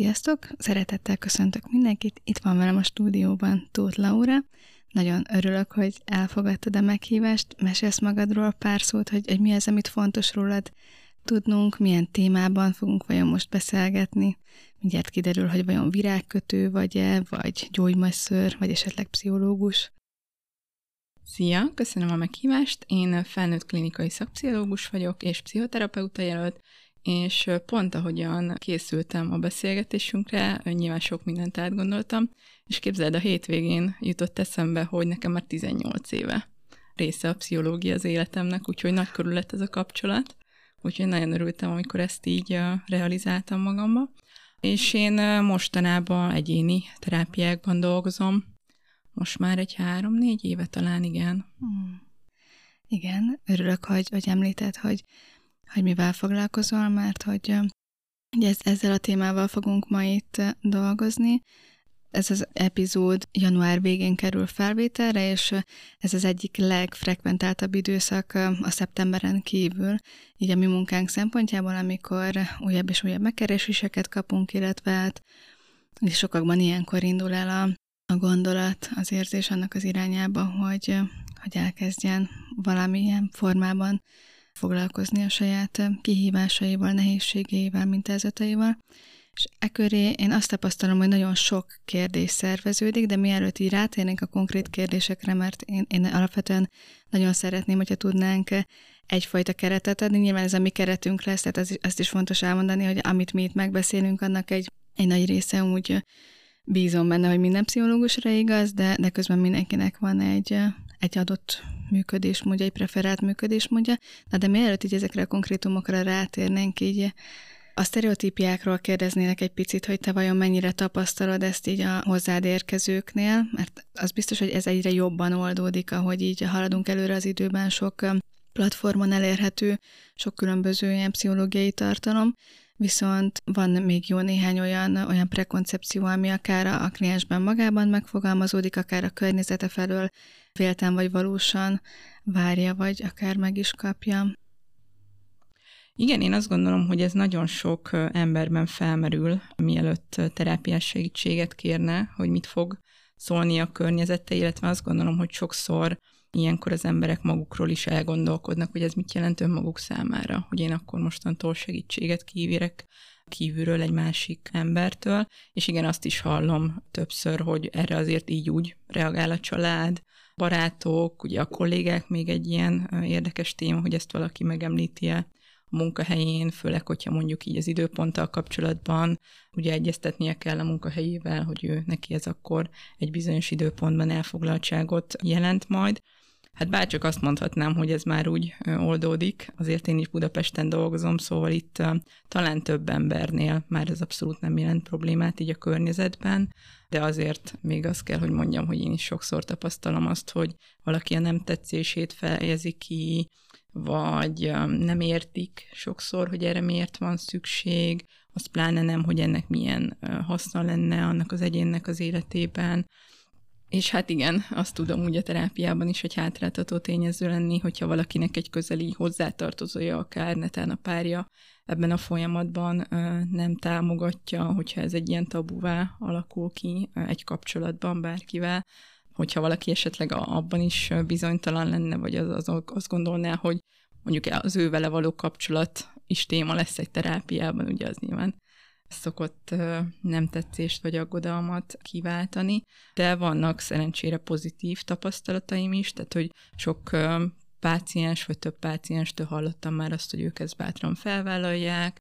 Sziasztok! Szeretettel köszöntök mindenkit. Itt van velem a stúdióban Tóth Laura. Nagyon örülök, hogy elfogadtad a meghívást. Mesélsz magadról pár szót, hogy, hogy mi az, amit fontos rólad tudnunk, milyen témában fogunk vajon most beszélgetni. Mindjárt kiderül, hogy vajon virágkötő vagy-e, vagy gyógymasször, vagy esetleg pszichológus. Szia, köszönöm a meghívást. Én felnőtt klinikai szakpszichológus vagyok, és pszichoterapeuta jelölt, és pont ahogyan készültem a beszélgetésünkre, nyilván sok mindent átgondoltam, és képzeld, a hétvégén jutott eszembe, hogy nekem már 18 éve része a pszichológia az életemnek, úgyhogy nagy körül lett ez a kapcsolat, úgyhogy nagyon örültem, amikor ezt így realizáltam magamba. És én mostanában egyéni terápiákban dolgozom, most már egy három-négy éve talán, igen. Hmm. Igen, örülök, hogy, hogy említed, hogy hogy mivel foglalkozol, mert hogy ugye ez, ezzel a témával fogunk ma itt dolgozni. Ez az epizód január végén kerül felvételre, és ez az egyik legfrekventáltabb időszak a szeptemberen kívül, így a mi munkánk szempontjából, amikor újabb és újabb megkereséseket kapunk, illetve hát és sokakban ilyenkor indul el a, a gondolat, az érzés annak az irányába, hogy, hogy elkezdjen valamilyen formában foglalkozni a saját kihívásaival, nehézségeivel, mintázataival. És e köré én azt tapasztalom, hogy nagyon sok kérdés szerveződik, de mielőtt így rátérnénk a konkrét kérdésekre, mert én, én alapvetően nagyon szeretném, hogyha tudnánk egyfajta keretet adni. Nyilván ez a mi keretünk lesz, tehát az, azt is fontos elmondani, hogy amit mi itt megbeszélünk, annak egy, egy nagy része úgy bízom benne, hogy minden pszichológusra igaz, de, de közben mindenkinek van egy, egy adott működésmódja, egy preferált működésmódja. Na de mielőtt így ezekre a konkrétumokra rátérnénk, így a sztereotípiákról kérdeznének egy picit, hogy te vajon mennyire tapasztalod ezt így a hozzád érkezőknél, mert az biztos, hogy ez egyre jobban oldódik, ahogy így haladunk előre az időben sok platformon elérhető, sok különböző ilyen pszichológiai tartalom, viszont van még jó néhány olyan, olyan prekoncepció, ami akár a kliensben magában megfogalmazódik, akár a környezete felől félten vagy valósan várja, vagy akár meg is kapja. Igen, én azt gondolom, hogy ez nagyon sok emberben felmerül, mielőtt terápiás segítséget kérne, hogy mit fog szólni a környezete, illetve azt gondolom, hogy sokszor ilyenkor az emberek magukról is elgondolkodnak, hogy ez mit jelent önmaguk számára, hogy én akkor mostantól segítséget kívérek kívülről egy másik embertől, és igen, azt is hallom többször, hogy erre azért így úgy reagál a család, barátok, ugye a kollégák még egy ilyen érdekes téma, hogy ezt valaki megemlíti a munkahelyén, főleg, hogyha mondjuk így az időponttal kapcsolatban ugye egyeztetnie kell a munkahelyével, hogy ő neki ez akkor egy bizonyos időpontban elfoglaltságot jelent majd. Hát bárcsak azt mondhatnám, hogy ez már úgy oldódik, azért én is Budapesten dolgozom, szóval itt talán több embernél már ez abszolút nem jelent problémát így a környezetben, de azért még azt kell, hogy mondjam, hogy én is sokszor tapasztalom azt, hogy valaki a nem tetszését fejezi ki, vagy nem értik sokszor, hogy erre miért van szükség, az pláne nem, hogy ennek milyen haszna lenne annak az egyénnek az életében. És hát igen, azt tudom úgy a terápiában is, hogy hátráltató tényező lenni, hogyha valakinek egy közeli hozzátartozója, akár netán a párja ebben a folyamatban nem támogatja, hogyha ez egy ilyen tabuvá alakul ki egy kapcsolatban bárkivel, hogyha valaki esetleg abban is bizonytalan lenne, vagy az, az, azt gondolná, hogy mondjuk az ő vele való kapcsolat is téma lesz egy terápiában, ugye az nyilván szokott nem tetszést vagy aggodalmat kiváltani, de vannak szerencsére pozitív tapasztalataim is, tehát hogy sok páciens, vagy több pácienstől hallottam már azt, hogy ők ezt bátran felvállalják,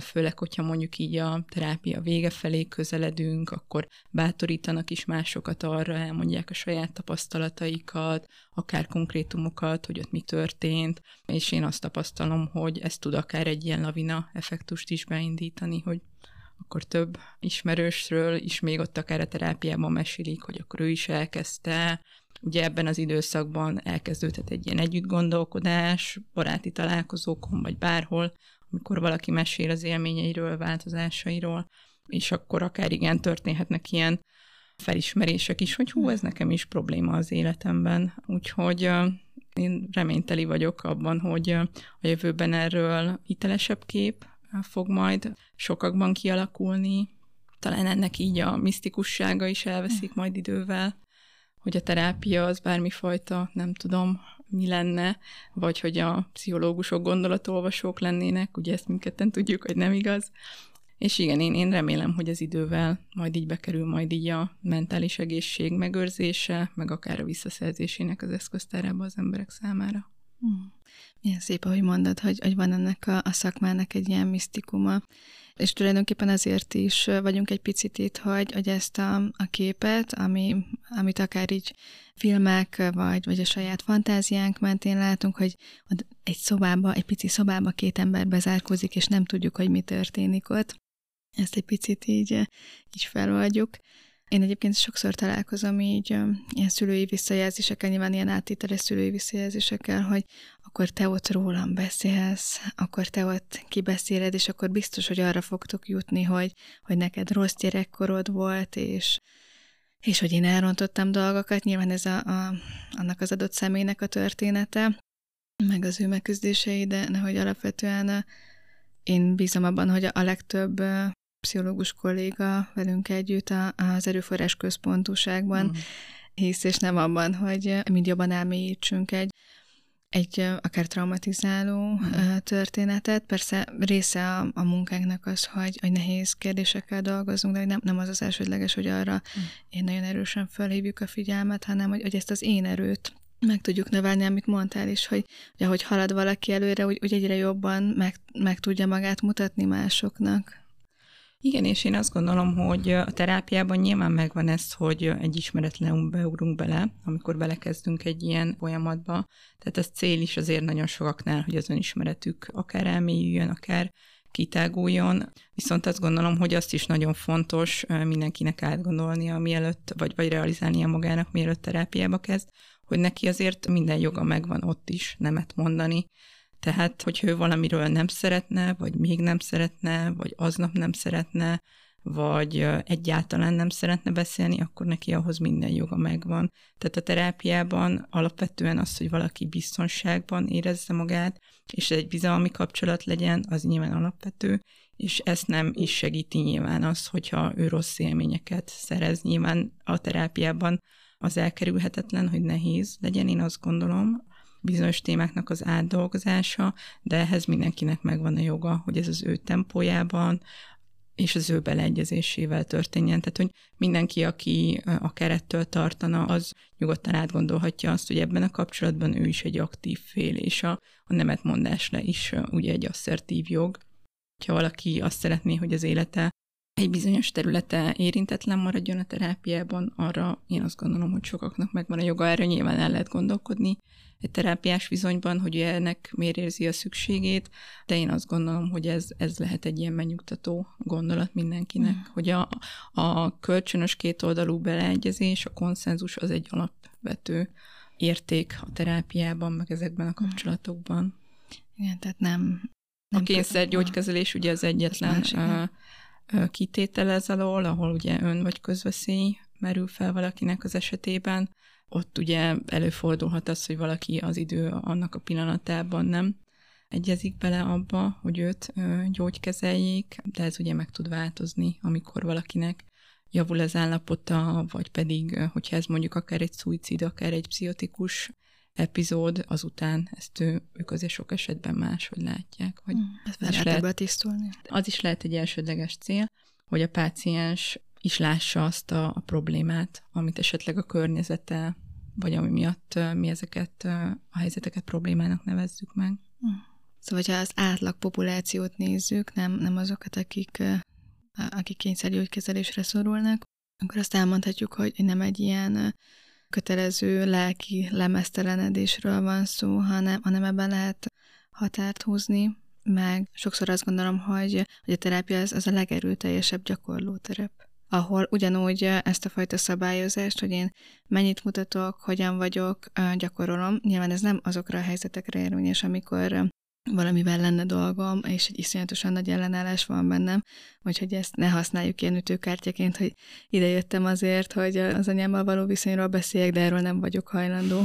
főleg, hogyha mondjuk így a terápia vége felé közeledünk, akkor bátorítanak is másokat arra, elmondják a saját tapasztalataikat, akár konkrétumokat, hogy ott mi történt, és én azt tapasztalom, hogy ez tud akár egy ilyen lavina effektust is beindítani, hogy akkor több ismerősről is még ott akár a terápiában mesélik, hogy akkor ő is elkezdte, Ugye ebben az időszakban elkezdődhet egy ilyen együttgondolkodás, baráti találkozókon, vagy bárhol, amikor valaki mesél az élményeiről, változásairól, és akkor akár igen történhetnek ilyen felismerések is, hogy hú, ez nekem is probléma az életemben. Úgyhogy én reményteli vagyok abban, hogy a jövőben erről hitelesebb kép fog majd sokakban kialakulni, talán ennek így a misztikussága is elveszik majd idővel, hogy a terápia az bármifajta, nem tudom, mi lenne, vagy hogy a pszichológusok gondolatolvasók lennének, ugye ezt mindketten tudjuk, hogy nem igaz. És igen, én, én remélem, hogy az idővel majd így bekerül majd így a mentális egészség megőrzése, meg akár a visszaszerzésének az eszköztárába az emberek számára. Hmm. Milyen szép, ahogy mondod, hogy, hogy van ennek a, a szakmának egy ilyen misztikuma. És tulajdonképpen azért is vagyunk egy picit itt, hogy, hogy ezt a, a képet, ami, amit akár így filmek, vagy, vagy a saját fantáziánk mentén látunk, hogy egy szobába, egy pici szobába két ember bezárkózik, és nem tudjuk, hogy mi történik ott. Ezt egy picit így, így feloldjuk. Én egyébként sokszor találkozom így ilyen szülői visszajelzésekkel, nyilván ilyen áttételes szülői visszajelzésekkel, hogy akkor te ott rólam beszélsz, akkor te ott kibeszéled, és akkor biztos, hogy arra fogtok jutni, hogy, hogy neked rossz gyerekkorod volt, és, és hogy én elrontottam dolgokat. Nyilván ez a, a, annak az adott személynek a története, meg az ő megküzdései, de hogy alapvetően én bízom abban, hogy a legtöbb pszichológus kolléga velünk együtt az erőforrás központúságban mm. hisz, és nem abban, hogy mind jobban elmélyítsünk egy, egy akár traumatizáló mm. történetet. Persze része a, a munkánknak az, hogy, hogy nehéz kérdésekkel dolgozunk, de nem, nem az az elsődleges, hogy arra mm. én nagyon erősen felhívjuk a figyelmet, hanem hogy, hogy ezt az én erőt meg tudjuk növelni, amit mondtál is, hogy, hogy ahogy halad valaki előre, úgy, úgy egyre jobban meg, meg tudja magát mutatni másoknak. Igen, és én azt gondolom, hogy a terápiában nyilván megvan ez, hogy egy ismeretlenül beugrunk bele, amikor belekezdünk egy ilyen folyamatba. Tehát ez cél is azért nagyon sokaknál, hogy az önismeretük akár elmélyüljön, akár kitáguljon. Viszont azt gondolom, hogy azt is nagyon fontos mindenkinek átgondolnia, mielőtt, vagy, vagy realizálnia magának, mielőtt terápiába kezd, hogy neki azért minden joga megvan ott is nemet mondani, tehát, hogy ő valamiről nem szeretne, vagy még nem szeretne, vagy aznap nem szeretne, vagy egyáltalán nem szeretne beszélni, akkor neki ahhoz minden joga megvan. Tehát a terápiában alapvetően az, hogy valaki biztonságban érezze magát, és egy bizalmi kapcsolat legyen, az nyilván alapvető, és ezt nem is segíti nyilván az, hogyha ő rossz élményeket szerez. Nyilván a terápiában az elkerülhetetlen, hogy nehéz legyen, én azt gondolom, bizonyos témáknak az átdolgozása, de ehhez mindenkinek megvan a joga, hogy ez az ő tempójában, és az ő beleegyezésével történjen. Tehát, hogy mindenki, aki a kerettől tartana, az nyugodtan átgondolhatja azt, hogy ebben a kapcsolatban ő is egy aktív fél, és a, a nemetmondásra is ugye egy asszertív jog. Ha valaki azt szeretné, hogy az élete egy bizonyos területe érintetlen maradjon a terápiában, arra én azt gondolom, hogy sokaknak megvan a joga, erre nyilván el lehet gondolkodni egy terápiás viszonyban, hogy ennek miért érzi a szükségét, de én azt gondolom, hogy ez, ez lehet egy ilyen megnyugtató gondolat mindenkinek, mm. hogy a, a kölcsönös kétoldalú beleegyezés, a konszenzus az egy alapvető érték a terápiában, meg ezekben a mm. kapcsolatokban. Igen, tehát nem... nem a kényszergyógykezelés ugye az egyetlen kitétel ez alól, ahol ugye ön vagy közveszély merül fel valakinek az esetében, ott ugye előfordulhat az, hogy valaki az idő annak a pillanatában nem egyezik bele abba, hogy őt gyógykezeljék, de ez ugye meg tud változni, amikor valakinek javul az állapota, vagy pedig, hogyha ez mondjuk akár egy szuicid, akár egy pszichotikus epizód, azután ezt ő, ők azért sok esetben máshogy látják. Hogy hmm, ez lehet tisztulni. Az is lehet egy elsődleges cél, hogy a páciens is lássa azt a, a problémát, amit esetleg a környezete, vagy ami miatt mi ezeket a helyzeteket problémának nevezzük meg. Hmm. Szóval, ha az átlag populációt nézzük, nem, nem azokat, akik, akik kényszergyógykezelésre szorulnak, akkor azt elmondhatjuk, hogy nem egy ilyen kötelező lelki lemeztelenedésről van szó, hanem, hanem ebben lehet határt húzni, meg sokszor azt gondolom, hogy, hogy a terápia az, az a legerőteljesebb gyakorlóterep ahol ugyanúgy ezt a fajta szabályozást, hogy én mennyit mutatok, hogyan vagyok, gyakorolom. Nyilván ez nem azokra a helyzetekre érvényes, amikor valamivel lenne dolgom, és egy iszonyatosan nagy ellenállás van bennem, úgyhogy ezt ne használjuk ilyen ütőkártyaként, hogy idejöttem azért, hogy az anyámmal való viszonyról beszéljek, de erről nem vagyok hajlandó,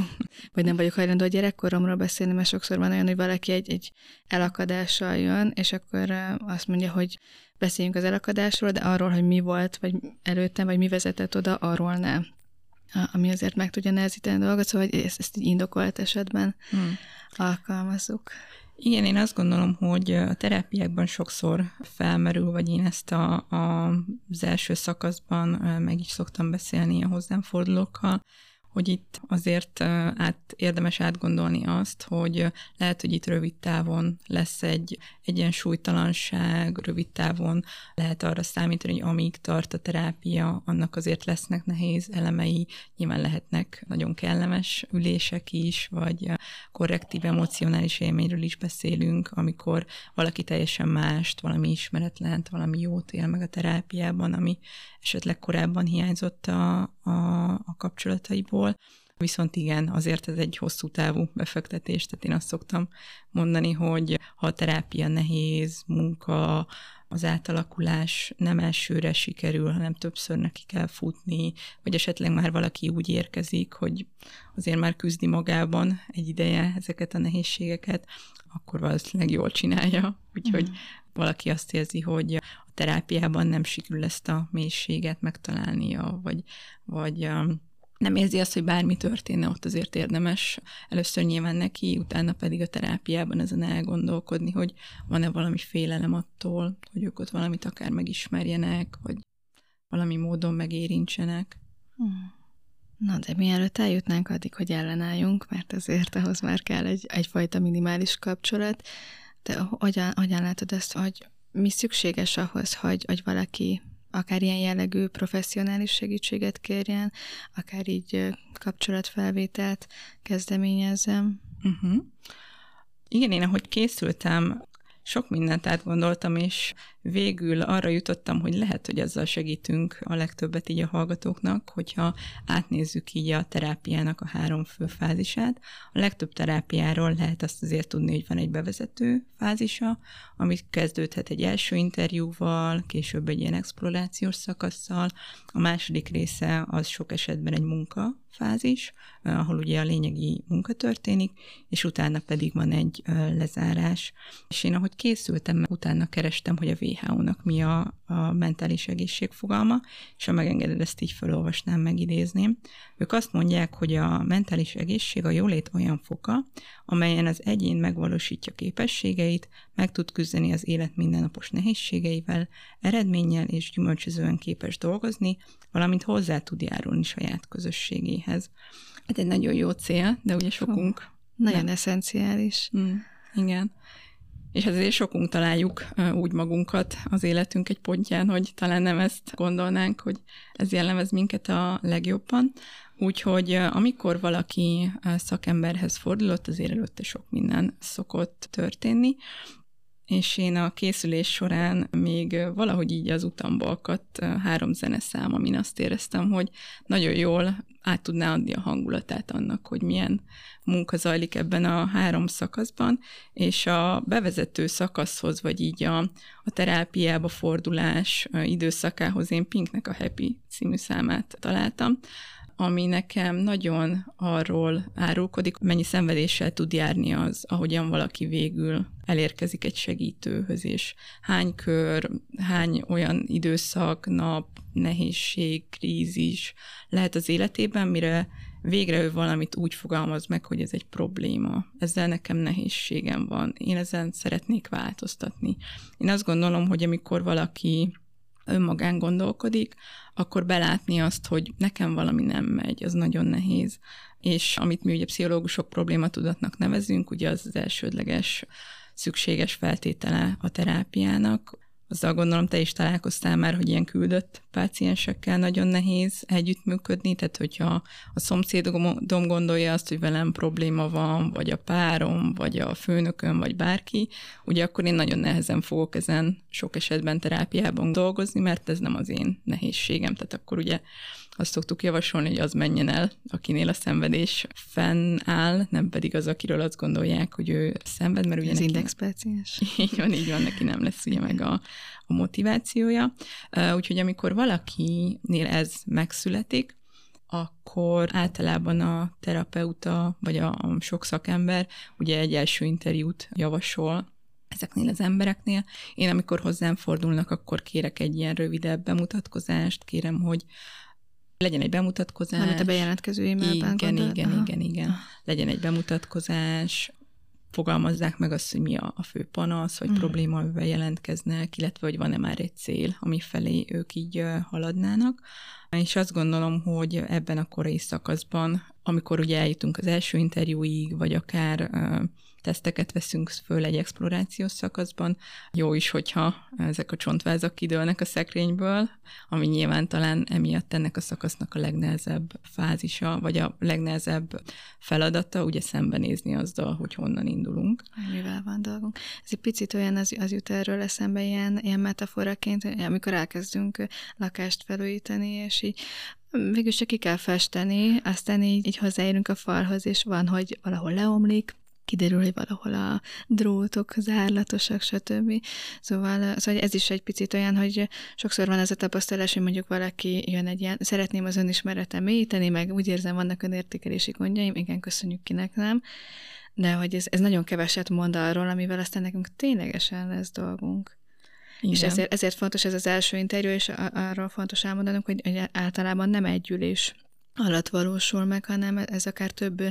vagy nem vagyok hajlandó a gyerekkoromról beszélni, mert sokszor van olyan, hogy valaki egy, egy elakadással jön, és akkor azt mondja, hogy beszéljünk az elakadásról, de arról, hogy mi volt, vagy előttem, vagy mi vezetett oda, arról nem ami azért meg tudja nehezíteni a dolgot, szóval ezt, ezt egy indokolt esetben hmm. alkalmazzuk. Igen, én azt gondolom, hogy a terápiákban sokszor felmerül, vagy én ezt a, a, az első szakaszban meg is szoktam beszélni a hozzám fordulókkal, hogy itt azért át, érdemes átgondolni azt, hogy lehet, hogy itt rövid távon lesz egy egyensúlytalanság, rövid távon lehet arra számítani, hogy amíg tart a terápia, annak azért lesznek nehéz elemei, nyilván lehetnek nagyon kellemes ülések is, vagy korrektív emocionális élményről is beszélünk, amikor valaki teljesen mást, valami ismeretlent, valami jót él meg a terápiában, ami esetleg korábban hiányzott a, a, a kapcsolataiból. Viszont igen, azért ez egy hosszú távú befektetés, tehát én azt szoktam mondani, hogy ha a terápia nehéz, munka, az átalakulás nem elsőre sikerül, hanem többször neki kell futni, vagy esetleg már valaki úgy érkezik, hogy azért már küzdi magában egy ideje ezeket a nehézségeket, akkor valószínűleg jól csinálja. Úgyhogy mm. Valaki azt érzi, hogy a terápiában nem sikerül ezt a mélységet megtalálnia, vagy, vagy um, nem érzi azt, hogy bármi történne, ott azért érdemes először nyilván neki, utána pedig a terápiában ezen elgondolkodni, hogy van-e valami félelem attól, hogy ők ott valamit akár megismerjenek, vagy valami módon megérintsenek. Hmm. Na, de mielőtt eljutnánk addig, hogy ellenálljunk, mert azért ahhoz már kell egy, egyfajta minimális kapcsolat, de hogyan, hogyan látod ezt, hogy mi szükséges ahhoz, hogy, hogy valaki akár ilyen jellegű professzionális segítséget kérjen, akár így kapcsolatfelvételt kezdeményezzem. Uh-huh. Igen, én ahogy készültem, sok mindent átgondoltam, és végül arra jutottam, hogy lehet, hogy ezzel segítünk a legtöbbet így a hallgatóknak, hogyha átnézzük így a terápiának a három fő fázisát. A legtöbb terápiáról lehet azt azért tudni, hogy van egy bevezető fázisa, ami kezdődhet egy első interjúval, később egy ilyen explorációs szakasszal. A második része az sok esetben egy munka fázis, ahol ugye a lényegi munka történik, és utána pedig van egy lezárás. És én ahogy készültem, utána kerestem, hogy a WHO-nak mi a, a mentális egészség fogalma, és ha megengeded, ezt így felolvasnám, megidézném. Ők azt mondják, hogy a mentális egészség a jólét olyan foka, amelyen az egyén megvalósítja képességeit, meg tud küzdeni az élet mindennapos nehézségeivel, eredménnyel és gyümölcsözően képes dolgozni, valamint hozzá tud járulni saját közösségéhez. Hát egy nagyon jó cél, de ugye sokunk... Nagyon nem. eszenciális. Mm, igen. És azért sokunk találjuk úgy magunkat az életünk egy pontján, hogy talán nem ezt gondolnánk, hogy ez jellemez minket a legjobban. Úgyhogy amikor valaki szakemberhez fordulott, azért előtte sok minden szokott történni, és én a készülés során még valahogy így az utamba akadt három zeneszám, amin azt éreztem, hogy nagyon jól át tudná adni a hangulatát annak, hogy milyen munka zajlik ebben a három szakaszban, és a bevezető szakaszhoz, vagy így a, a terápiába fordulás időszakához én Pinknek a Happy című számát találtam, ami nekem nagyon arról árulkodik, mennyi szenvedéssel tud járni az, ahogyan valaki végül elérkezik egy segítőhöz, és hány kör, hány olyan időszak, nap, nehézség, krízis lehet az életében, mire végre ő valamit úgy fogalmaz meg, hogy ez egy probléma. Ezzel nekem nehézségem van. Én ezen szeretnék változtatni. Én azt gondolom, hogy amikor valaki önmagán gondolkodik, akkor belátni azt, hogy nekem valami nem megy, az nagyon nehéz. És amit mi ugye pszichológusok problématudatnak nevezünk, ugye az az elsődleges szükséges feltétele a terápiának. Azzal gondolom, te is találkoztál már, hogy ilyen küldött páciensekkel nagyon nehéz együttműködni, tehát hogyha a szomszédom gondolja azt, hogy velem probléma van, vagy a párom, vagy a főnököm, vagy bárki, ugye akkor én nagyon nehezen fogok ezen sok esetben terápiában dolgozni, mert ez nem az én nehézségem. Tehát akkor ugye azt szoktuk javasolni, hogy az menjen el, akinél a szenvedés fennáll, nem pedig az, akiről azt gondolják, hogy ő szenved, mert ugye Az indexpáciens. így van, így van, neki nem lesz ugye meg a, a motivációja. Úgyhogy amikor valakinél ez megszületik, akkor általában a terapeuta, vagy a, a sok szakember ugye egy első interjút javasol ezeknél az embereknél. Én amikor hozzám fordulnak, akkor kérek egy ilyen rövidebb bemutatkozást, kérem, hogy legyen egy bemutatkozás. Amit a bejelentkező e-mailben Igen, gondolod? igen, Aha. igen, igen. Legyen egy bemutatkozás, fogalmazzák meg azt, hogy mi a, a fő panasz, vagy Mm. probléma, amivel jelentkeznek, illetve hogy van-e már egy cél, ami felé ők így haladnának. És azt gondolom, hogy ebben a korai szakaszban, amikor ugye eljutunk az első interjúig, vagy akár teszteket veszünk föl egy explorációs szakaszban, jó is, hogyha ezek a csontvázak kidőlnek a szekrényből, ami nyilván talán emiatt ennek a szakasznak a legnehezebb fázisa, vagy a legnehezebb feladata, ugye szembenézni azzal, hogy honnan indulunk. mivel van dolgunk. Ez egy picit olyan, az, az jut erről eszembe ilyen, ilyen metaforaként, amikor elkezdünk lakást felújítani, és így végül csak ki kell festeni, aztán így, így hozzáérünk a falhoz, és van, hogy valahol leomlik, kiderül, hogy valahol a drótok zárlatosak, stb. Szóval, szóval ez is egy picit olyan, hogy sokszor van ez a tapasztalás, hogy mondjuk valaki jön egy ilyen, szeretném az önismeretem mélyíteni, meg úgy érzem, vannak önértékelési gondjaim, igen, köszönjük kinek nem, de hogy ez, ez nagyon keveset mond arról, amivel aztán nekünk ténylegesen lesz dolgunk. Igen. És ezért, ezért fontos ez az első interjú, és arról fontos elmondanunk, hogy, hogy általában nem egy ülés alatt valósul meg, hanem ez akár több,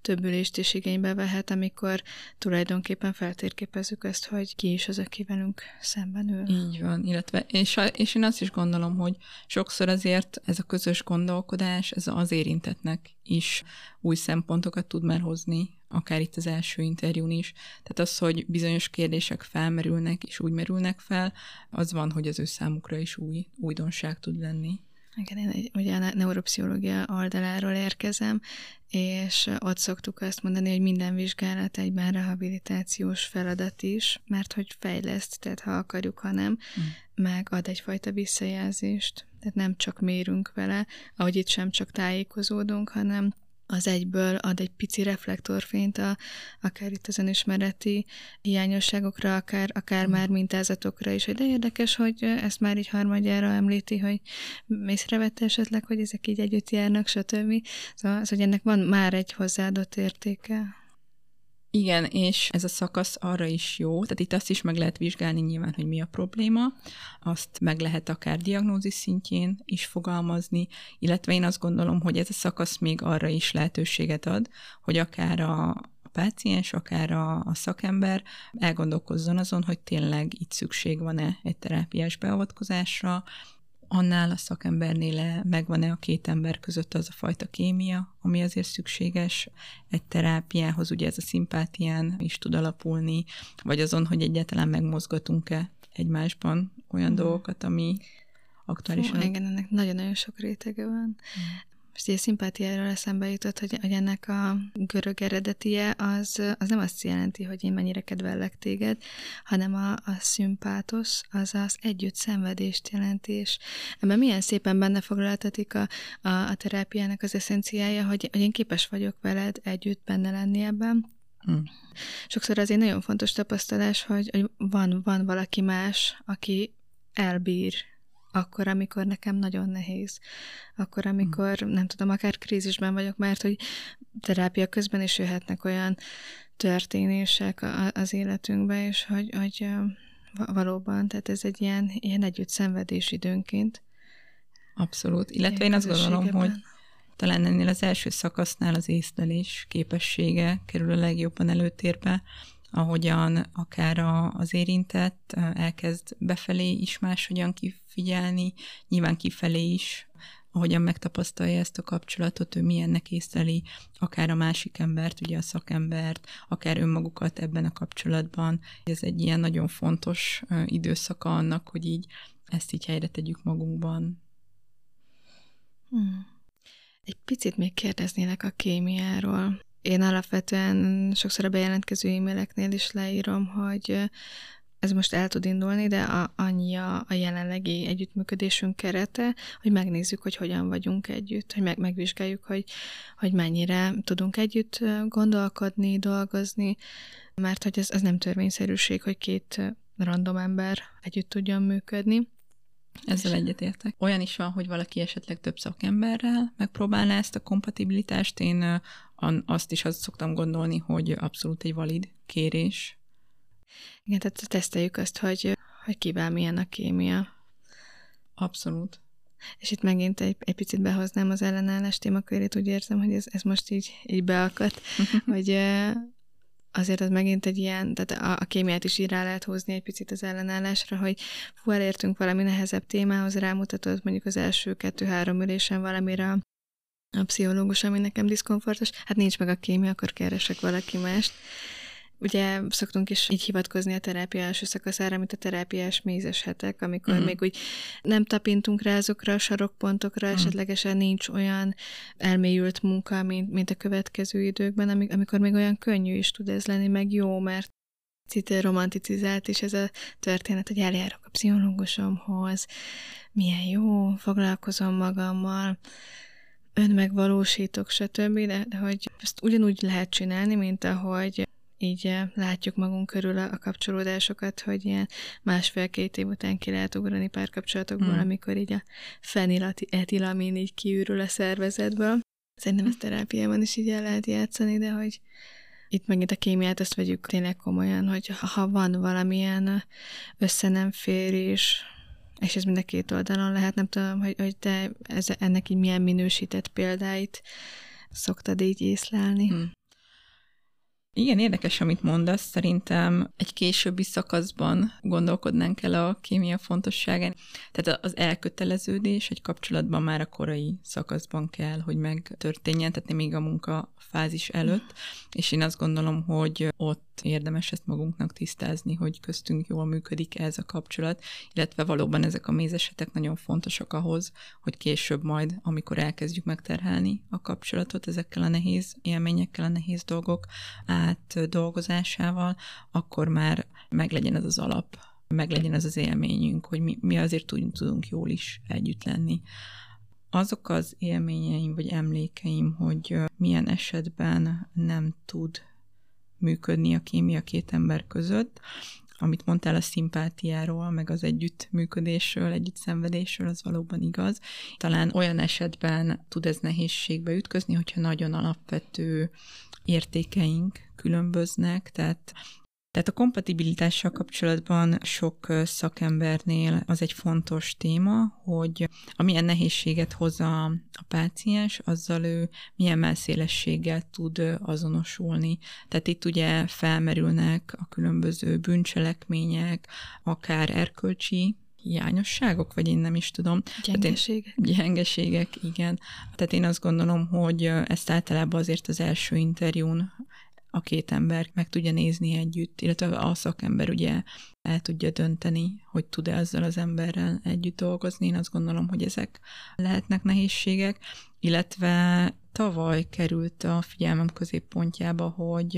több ülést is igénybe vehet, amikor tulajdonképpen feltérképezzük azt, hogy ki is az, aki velünk szemben ül. Így van, illetve, és, és én azt is gondolom, hogy sokszor azért ez a közös gondolkodás, ez az érintetnek is új szempontokat tud már hozni, akár itt az első interjún is. Tehát az, hogy bizonyos kérdések felmerülnek, és úgy merülnek fel, az van, hogy az ő számukra is új újdonság tud lenni. Igen, én egy- ugye a neuropszichológia oldaláról érkezem, és ott szoktuk azt mondani, hogy minden vizsgálat egyben rehabilitációs feladat is, mert hogy fejleszt, tehát ha akarjuk, ha nem, Mm. meg ad egyfajta visszajelzést. Tehát nem csak mérünk vele, ahogy itt sem csak tájékozódunk, hanem az egyből ad egy pici reflektorfényt a, akár itt az önismereti hiányosságokra, akár, akár Mm. már mintázatokra is, de érdekes, hogy ezt már így harmadjára említi, hogy észrevette esetleg, hogy ezek így együtt járnak, stb. Szóval az, hogy ennek van már egy hozzáadott értéke. Igen, és ez a szakasz arra is jó, tehát itt azt is meg lehet vizsgálni nyilván, hogy mi a probléma, azt meg lehet akár diagnózis szintjén is fogalmazni, illetve én azt gondolom, hogy ez a szakasz még arra is lehetőséget ad, hogy akár a, páciens, akár a, a szakember elgondolkozzon azon, hogy tényleg itt szükség van-e egy terápiás beavatkozásra, annál a szakembernél megvan-e a két ember között az a fajta kémia, ami azért szükséges egy terápiához, ugye ez a szimpátián is tud alapulni, vagy azon, hogy egyáltalán megmozgatunk-e egymásban olyan Mhm. dolgokat, ami aktuálisan... Fú, igen, ennek nagyon-nagyon sok rétege van. Most ugye szimpátiáról eszembe jutott, hogy, hogy ennek a görög eredetie az, az nem azt jelenti, hogy én mennyire kedvellek téged, hanem a, a szimpátos, az az együtt szenvedést jelenti, és ebben milyen szépen benne foglaltatik a, a, a terápiának az eszenciája, hogy, hogy én képes vagyok veled együtt benne lenni ebben, Hm. sokszor azért nagyon fontos tapasztalás, hogy, hogy van, van valaki más, aki elbír akkor, amikor nekem nagyon nehéz. Akkor, amikor, nem tudom, akár krízisben vagyok, mert hogy terápia közben is jöhetnek olyan történések az életünkbe, és hogy, hogy valóban, tehát ez egy ilyen, ilyen együtt szenvedés időnként. Abszolút. Illetve én azt gondolom, hogy talán ennél az első szakasznál az észlelés képessége kerül a legjobban előtérbe, ahogyan akár a, az érintett elkezd befelé is máshogyan kifigyelni, nyilván kifelé is, ahogyan megtapasztalja ezt a kapcsolatot, ő milyennek észleli, akár a másik embert, ugye a szakembert, akár önmagukat ebben a kapcsolatban. Ez egy ilyen nagyon fontos időszaka annak, hogy így ezt így helyre tegyük magunkban, Hmm. Egy picit még kérdeznélek a kémiáról. Én alapvetően sokszor a bejelentkező e-maileknél is leírom, hogy ez most el tud indulni, de a, annyi a, a jelenlegi együttműködésünk kerete, hogy megnézzük, hogy hogyan vagyunk együtt, hogy meg, megvizsgáljuk, hogy, hogy mennyire tudunk együtt gondolkodni, dolgozni, mert hogy ez, ez nem törvényszerűség, hogy két random ember együtt tudjon működni. Ezzel egyetértek. Olyan is van, hogy valaki esetleg több szakemberrel megpróbálná ezt a kompatibilitást. Én azt is azt szoktam gondolni, hogy abszolút egy valid kérés. Igen, tehát teszteljük azt, hogy, hogy kivel milyen a kémia. Abszolút. És itt megint egy, egy picit behoznám az ellenállás témakörét, úgy érzem, hogy ez, ez most így, így beakadt, hogy azért az megint egy ilyen, tehát a, a kémiát is így rá lehet hozni egy picit az ellenállásra, hogy fú, elértünk valami nehezebb témához, rámutatott mondjuk az első kettő-három ülésen valamire a pszichológus, ami nekem diszkomfortos, hát nincs meg a kémia, akkor keresek valaki mást. Ugye szoktunk is így hivatkozni a terápia első szakaszára, mint a terápiás mézes hetek, amikor mm. még úgy nem tapintunk rá azokra a sarokpontokra, mm. esetlegesen nincs olyan elmélyült munka, mint, mint a következő időkben, amikor még olyan könnyű is tud ez lenni, meg jó, mert picit romanticizált is ez a történet, hogy eljárok a pszichológusomhoz, milyen jó, foglalkozom magammal, önmegvalósítok, stb., de hogy ezt ugyanúgy lehet csinálni, mint ahogy így eh, látjuk magunk körül a, kapcsolódásokat, hogy ilyen másfél-két év után ki lehet ugrani párkapcsolatokból, mm. amikor így a feniletilamin így kiürül a szervezetből. Szerintem ezt terápiában is így el lehet játszani, de hogy itt megint a kémiát azt vegyük tényleg komolyan, hogy ha van valamilyen össze nem férés, és ez mind a két oldalon lehet, nem tudom, hogy, hogy te ez, ennek így milyen minősített példáit szoktad így észlelni. Hmm. Igen, érdekes, amit mondasz. Szerintem egy későbbi szakaszban gondolkodnánk el a kémia fontosságán. Tehát az elköteleződés egy kapcsolatban már a korai szakaszban kell, hogy megtörténjen, tehát még a munka fázis előtt, és én azt gondolom, hogy ott érdemes ezt magunknak tisztázni, hogy köztünk jól működik ez a kapcsolat, illetve valóban ezek a mézesetek nagyon fontosak ahhoz, hogy később majd, amikor elkezdjük megterhelni a kapcsolatot ezekkel a nehéz élményekkel, a nehéz dolgok átdolgozásával, akkor már meglegyen ez az alap, meglegyen ez az élményünk, hogy mi, mi azért tudunk jól is együtt lenni. Azok az élményeim vagy emlékeim, hogy milyen esetben nem tud működni a kémia két ember között, amit mondtál a szimpátiáról, meg az együttműködésről, együtt szenvedésről, az valóban igaz. Talán olyan esetben tud ez nehézségbe ütközni, hogyha nagyon alapvető értékeink különböznek, tehát tehát a kompatibilitással kapcsolatban sok szakembernél az egy fontos téma, hogy amilyen nehézséget hoz a, a páciens, azzal ő milyen melszélességgel tud azonosulni. Tehát itt ugye felmerülnek a különböző bűncselekmények, akár erkölcsi hiányosságok, vagy én nem is tudom. Gyengeségek. én, gyengeségek, igen. Tehát én azt gondolom, hogy ezt általában azért az első interjún a két ember meg tudja nézni együtt, illetve a szakember ugye el tudja dönteni, hogy tud-e ezzel az emberrel együtt dolgozni. Én azt gondolom, hogy ezek lehetnek nehézségek, illetve tavaly került a figyelmem középpontjába, hogy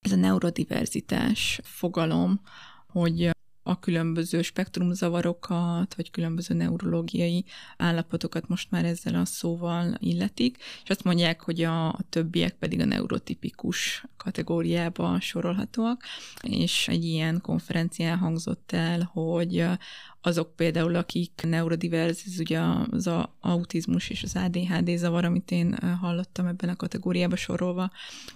ez a neurodiverzitás fogalom, hogy a különböző spektrumzavarokat, vagy különböző neurológiai állapotokat most már ezzel a szóval illetik, és azt mondják, hogy a többiek pedig a neurotipikus kategóriába sorolhatóak, és egy ilyen konferencián hangzott el, hogy azok például, akik neurodivers, ez ugye az autizmus és az ADHD zavar, amit én hallottam ebben a kategóriába sorolva,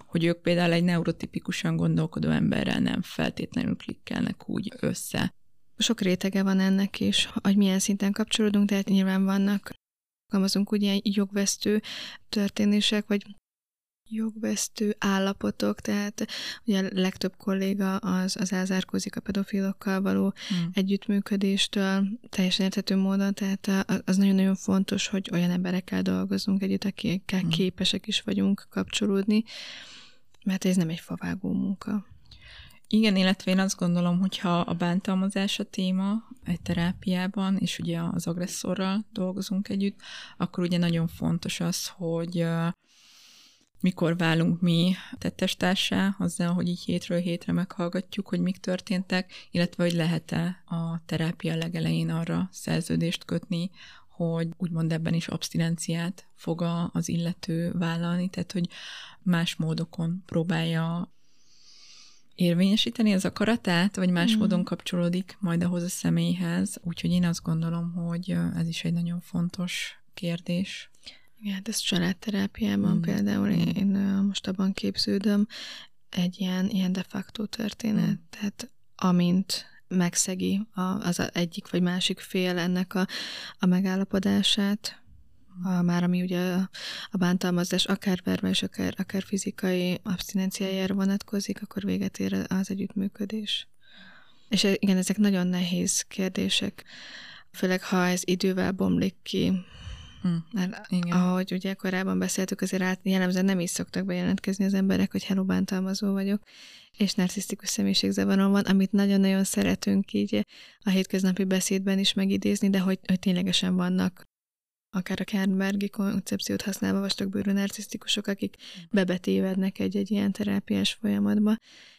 hogy ők például egy neurotipikusan gondolkodó emberrel nem feltétlenül klikkelnek úgy össze. Sok rétege van ennek is, hogy milyen szinten kapcsolódunk, tehát nyilván vannak alkalmazunk ugye jogvesztő történések, vagy jogvesztő állapotok, tehát ugye a legtöbb kolléga az, az elzárkózik a pedofilokkal való hmm. együttműködéstől, teljesen érthető módon, tehát az nagyon-nagyon fontos, hogy olyan emberekkel dolgozunk együtt, akikkel hmm. képesek is vagyunk kapcsolódni, mert ez nem egy favágó munka. Igen, illetve én azt gondolom, hogyha a bántalmazás a téma egy terápiában, és ugye az agresszorral dolgozunk együtt, akkor ugye nagyon fontos az, hogy mikor válunk mi tettestársá, azzal, hogy így hétről hétre meghallgatjuk, hogy mik történtek, illetve hogy lehet-e a terápia legelején arra szerződést kötni, hogy úgymond ebben is abstinenciát fog az illető vállalni, tehát hogy más módokon próbálja érvényesíteni az akaratát, vagy más mm. módon kapcsolódik majd ahhoz a személyhez. Úgyhogy én azt gondolom, hogy ez is egy nagyon fontos kérdés. Igen, hát ez családterápiában mm. például én, én most abban képződöm, egy ilyen, ilyen de facto történet, mm. tehát amint megszegi a, az egyik vagy másik fél ennek a, a megállapodását, a, már ami ugye a, a bántalmazás akár verbális, akár, akár fizikai abstinenciájára vonatkozik, akkor véget ér az együttműködés. És igen, ezek nagyon nehéz kérdések, főleg ha ez idővel bomlik ki, Hmm, mert igen. ahogy ugye korábban beszéltük, azért át, jellemzően nem is szoktak bejelentkezni az emberek, hogy hello, bántalmazó vagyok, és narcisztikus személyiségzavarom van, amit nagyon-nagyon szeretünk így a hétköznapi beszédben is megidézni, de hogy, hogy ténylegesen vannak akár a Kernbergi koncepciót használva vastagբőrű narcisztikusok, akik bebetévednek egy-egy ilyen terápiás folyamatba,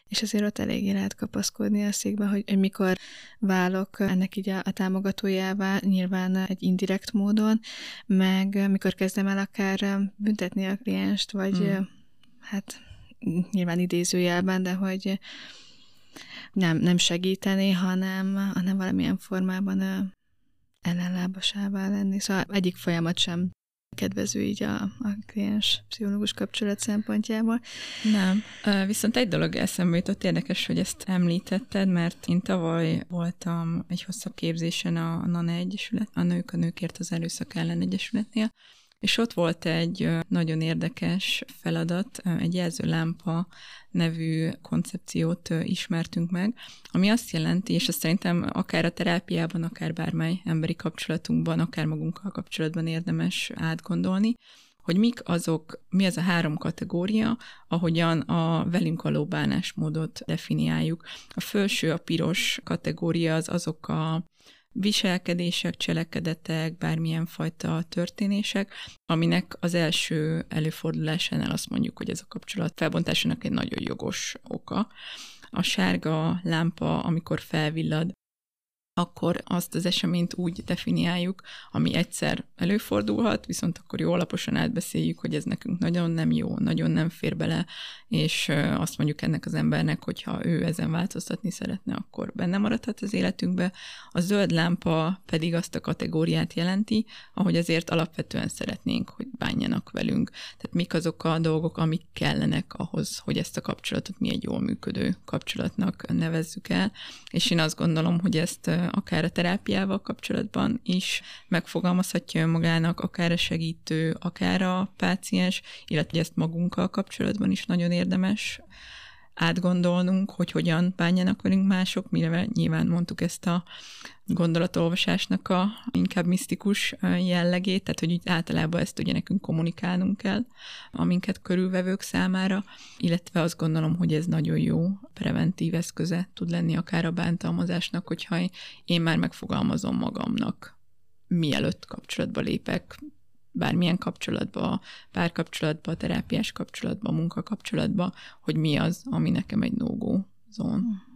és azért ott eléggé lehet kapaszkodni a székbe, hogy, hogy mikor válok ennek így a, a támogatójává, nyilván egy indirekt módon, meg mikor kezdem el akár büntetni a klienst, vagy mm. hát nyilván idézőjelben, de hogy nem, nem segíteni, hanem, hanem valamilyen formában ellenlábasává lenni. Szóval egyik folyamat sem kedvező így a, a kliens pszichológus kapcsolat szempontjából. Nem. Viszont egy dolog eszembe jutott, érdekes, hogy ezt említetted, mert én tavaly voltam egy hosszabb képzésen a NANE Egyesület, a Nők a Nőkért az Erőszak ellen Egyesületnél, és ott volt egy nagyon érdekes feladat, egy jelzőlámpa nevű koncepciót ismertünk meg, ami azt jelenti, és azt szerintem akár a terápiában, akár bármely emberi kapcsolatunkban, akár magunkkal kapcsolatban érdemes átgondolni, hogy mik azok, mi az a három kategória, ahogyan a velünk való bánásmódot definiáljuk. A felső, a piros kategória az azok a viselkedések, cselekedetek, bármilyen fajta történések, aminek az első előfordulásánál azt mondjuk, hogy ez a kapcsolat felbontásának egy nagyon jogos oka. A sárga lámpa, amikor felvillad, akkor azt az eseményt úgy definiáljuk, ami egyszer előfordulhat, viszont akkor jó alaposan átbeszéljük, hogy ez nekünk nagyon nem jó, nagyon nem fér bele, és azt mondjuk ennek az embernek, hogyha ő ezen változtatni szeretne, akkor benne maradhat az életünkbe. A zöld lámpa pedig azt a kategóriát jelenti, ahogy azért alapvetően szeretnénk, hogy bánjanak velünk. Tehát mik azok a dolgok, amik kellenek ahhoz, hogy ezt a kapcsolatot mi egy jól működő kapcsolatnak nevezzük el. És én azt gondolom, hogy ezt akár a terápiával kapcsolatban is megfogalmazhatja önmagának, akár a segítő, akár a páciens, illetve ezt magunkkal kapcsolatban is nagyon érdemes átgondolnunk, hogy hogyan bánjanak velünk mások, mire nyilván mondtuk ezt a gondolatolvasásnak a inkább misztikus jellegét, tehát hogy általában ezt ugye nekünk kommunikálnunk kell a minket körülvevők számára, illetve azt gondolom, hogy ez nagyon jó preventív eszköze tud lenni akár a bántalmazásnak, hogyha én már megfogalmazom magamnak, mielőtt kapcsolatba lépek, bármilyen kapcsolatba, párkapcsolatba, terápiás kapcsolatba, munkakapcsolatba, hogy mi az, ami nekem egy no-go zón.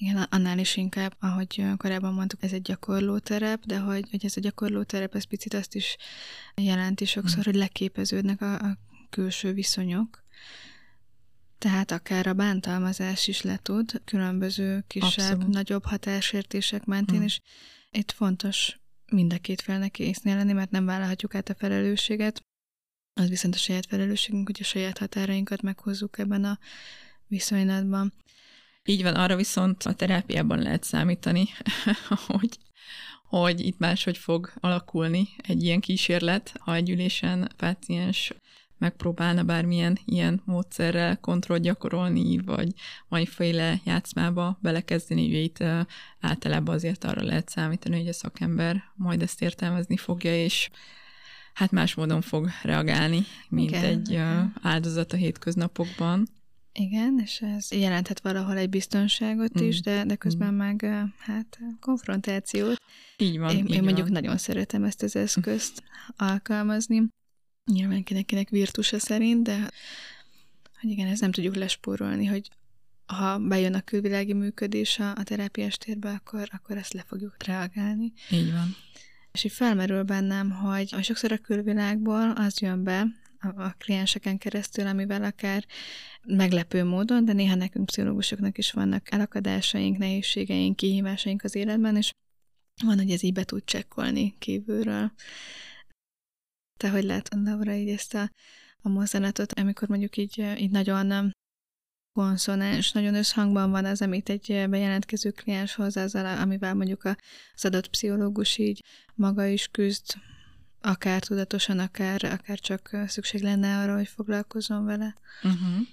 Igen, annál is inkább, ahogy korábban mondtuk, ez egy gyakorlóterep, de hogy, hogy ez a gyakorlóterep, ez picit azt is jelenti sokszor, mm. hogy leképeződnek a, a külső viszonyok. Tehát akár a bántalmazás is letud, különböző kisebb, Abszolút. nagyobb hatásértések mentén, mm. és itt fontos mind a két felnek észnél lenni, mert nem vállalhatjuk át a felelősséget. Az viszont a saját felelősségünk, hogy a saját határainkat meghozzuk ebben a viszonylatban. Így van, arra viszont a terápiában lehet számítani, hogy, hogy itt máshogy fog alakulni egy ilyen kísérlet, ha egy ülésen páciens megpróbálna bármilyen ilyen módszerrel kontroll gyakorolni, vagy valamiféle játszmába belekezdeni, ugye itt általában azért arra lehet számítani, hogy a szakember majd ezt értelmezni fogja, és hát más módon fog reagálni, mint Igen. egy áldozat a hétköznapokban. Igen, és ez jelenthet valahol egy biztonságot mm. is, de, de közben mm. meg hát konfrontációt. Így van. Én, így én mondjuk van. nagyon szeretem ezt az eszközt alkalmazni. Nyilván kinek virtusa szerint, de hogy igen, ezt nem tudjuk lespórolni, hogy ha bejön a külvilági működés a, a terápiás térbe, akkor, akkor ezt le fogjuk reagálni. Így van. És így felmerül bennem, hogy a sokszor a külvilágból az jön be, a, a klienseken keresztül, amivel akár meglepő módon, de néha nekünk pszichológusoknak is vannak elakadásaink, nehézségeink, kihívásaink az életben, és van, hogy ez így be tud csekkolni kívülről. Te hogy látod, Laura, így ezt a, a mozzanatot, amikor mondjuk így, így nagyon konszonáns, nagyon összhangban van az, amit egy bejelentkező kliens hoz azzal, amivel mondjuk az adott pszichológus így maga is küzd, akár tudatosan, akár, akár csak szükség lenne arra, hogy foglalkozom vele. Uh-huh.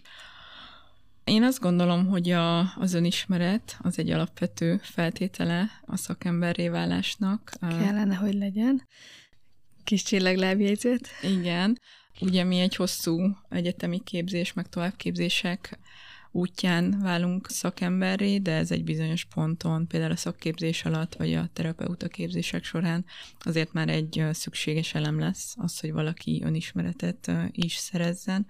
Én azt gondolom, hogy a, az önismeret az egy alapvető feltétele a szakemberré válásnak. Kellene, hogy legyen. Kis csillaglábjegyzet. Igen. Ugye mi egy hosszú egyetemi képzés, meg továbbképzések útján válunk szakemberré, de ez egy bizonyos ponton, például a szakképzés alatt, vagy a terapeuta képzések során azért már egy szükséges elem lesz az, hogy valaki önismeretet is szerezzen,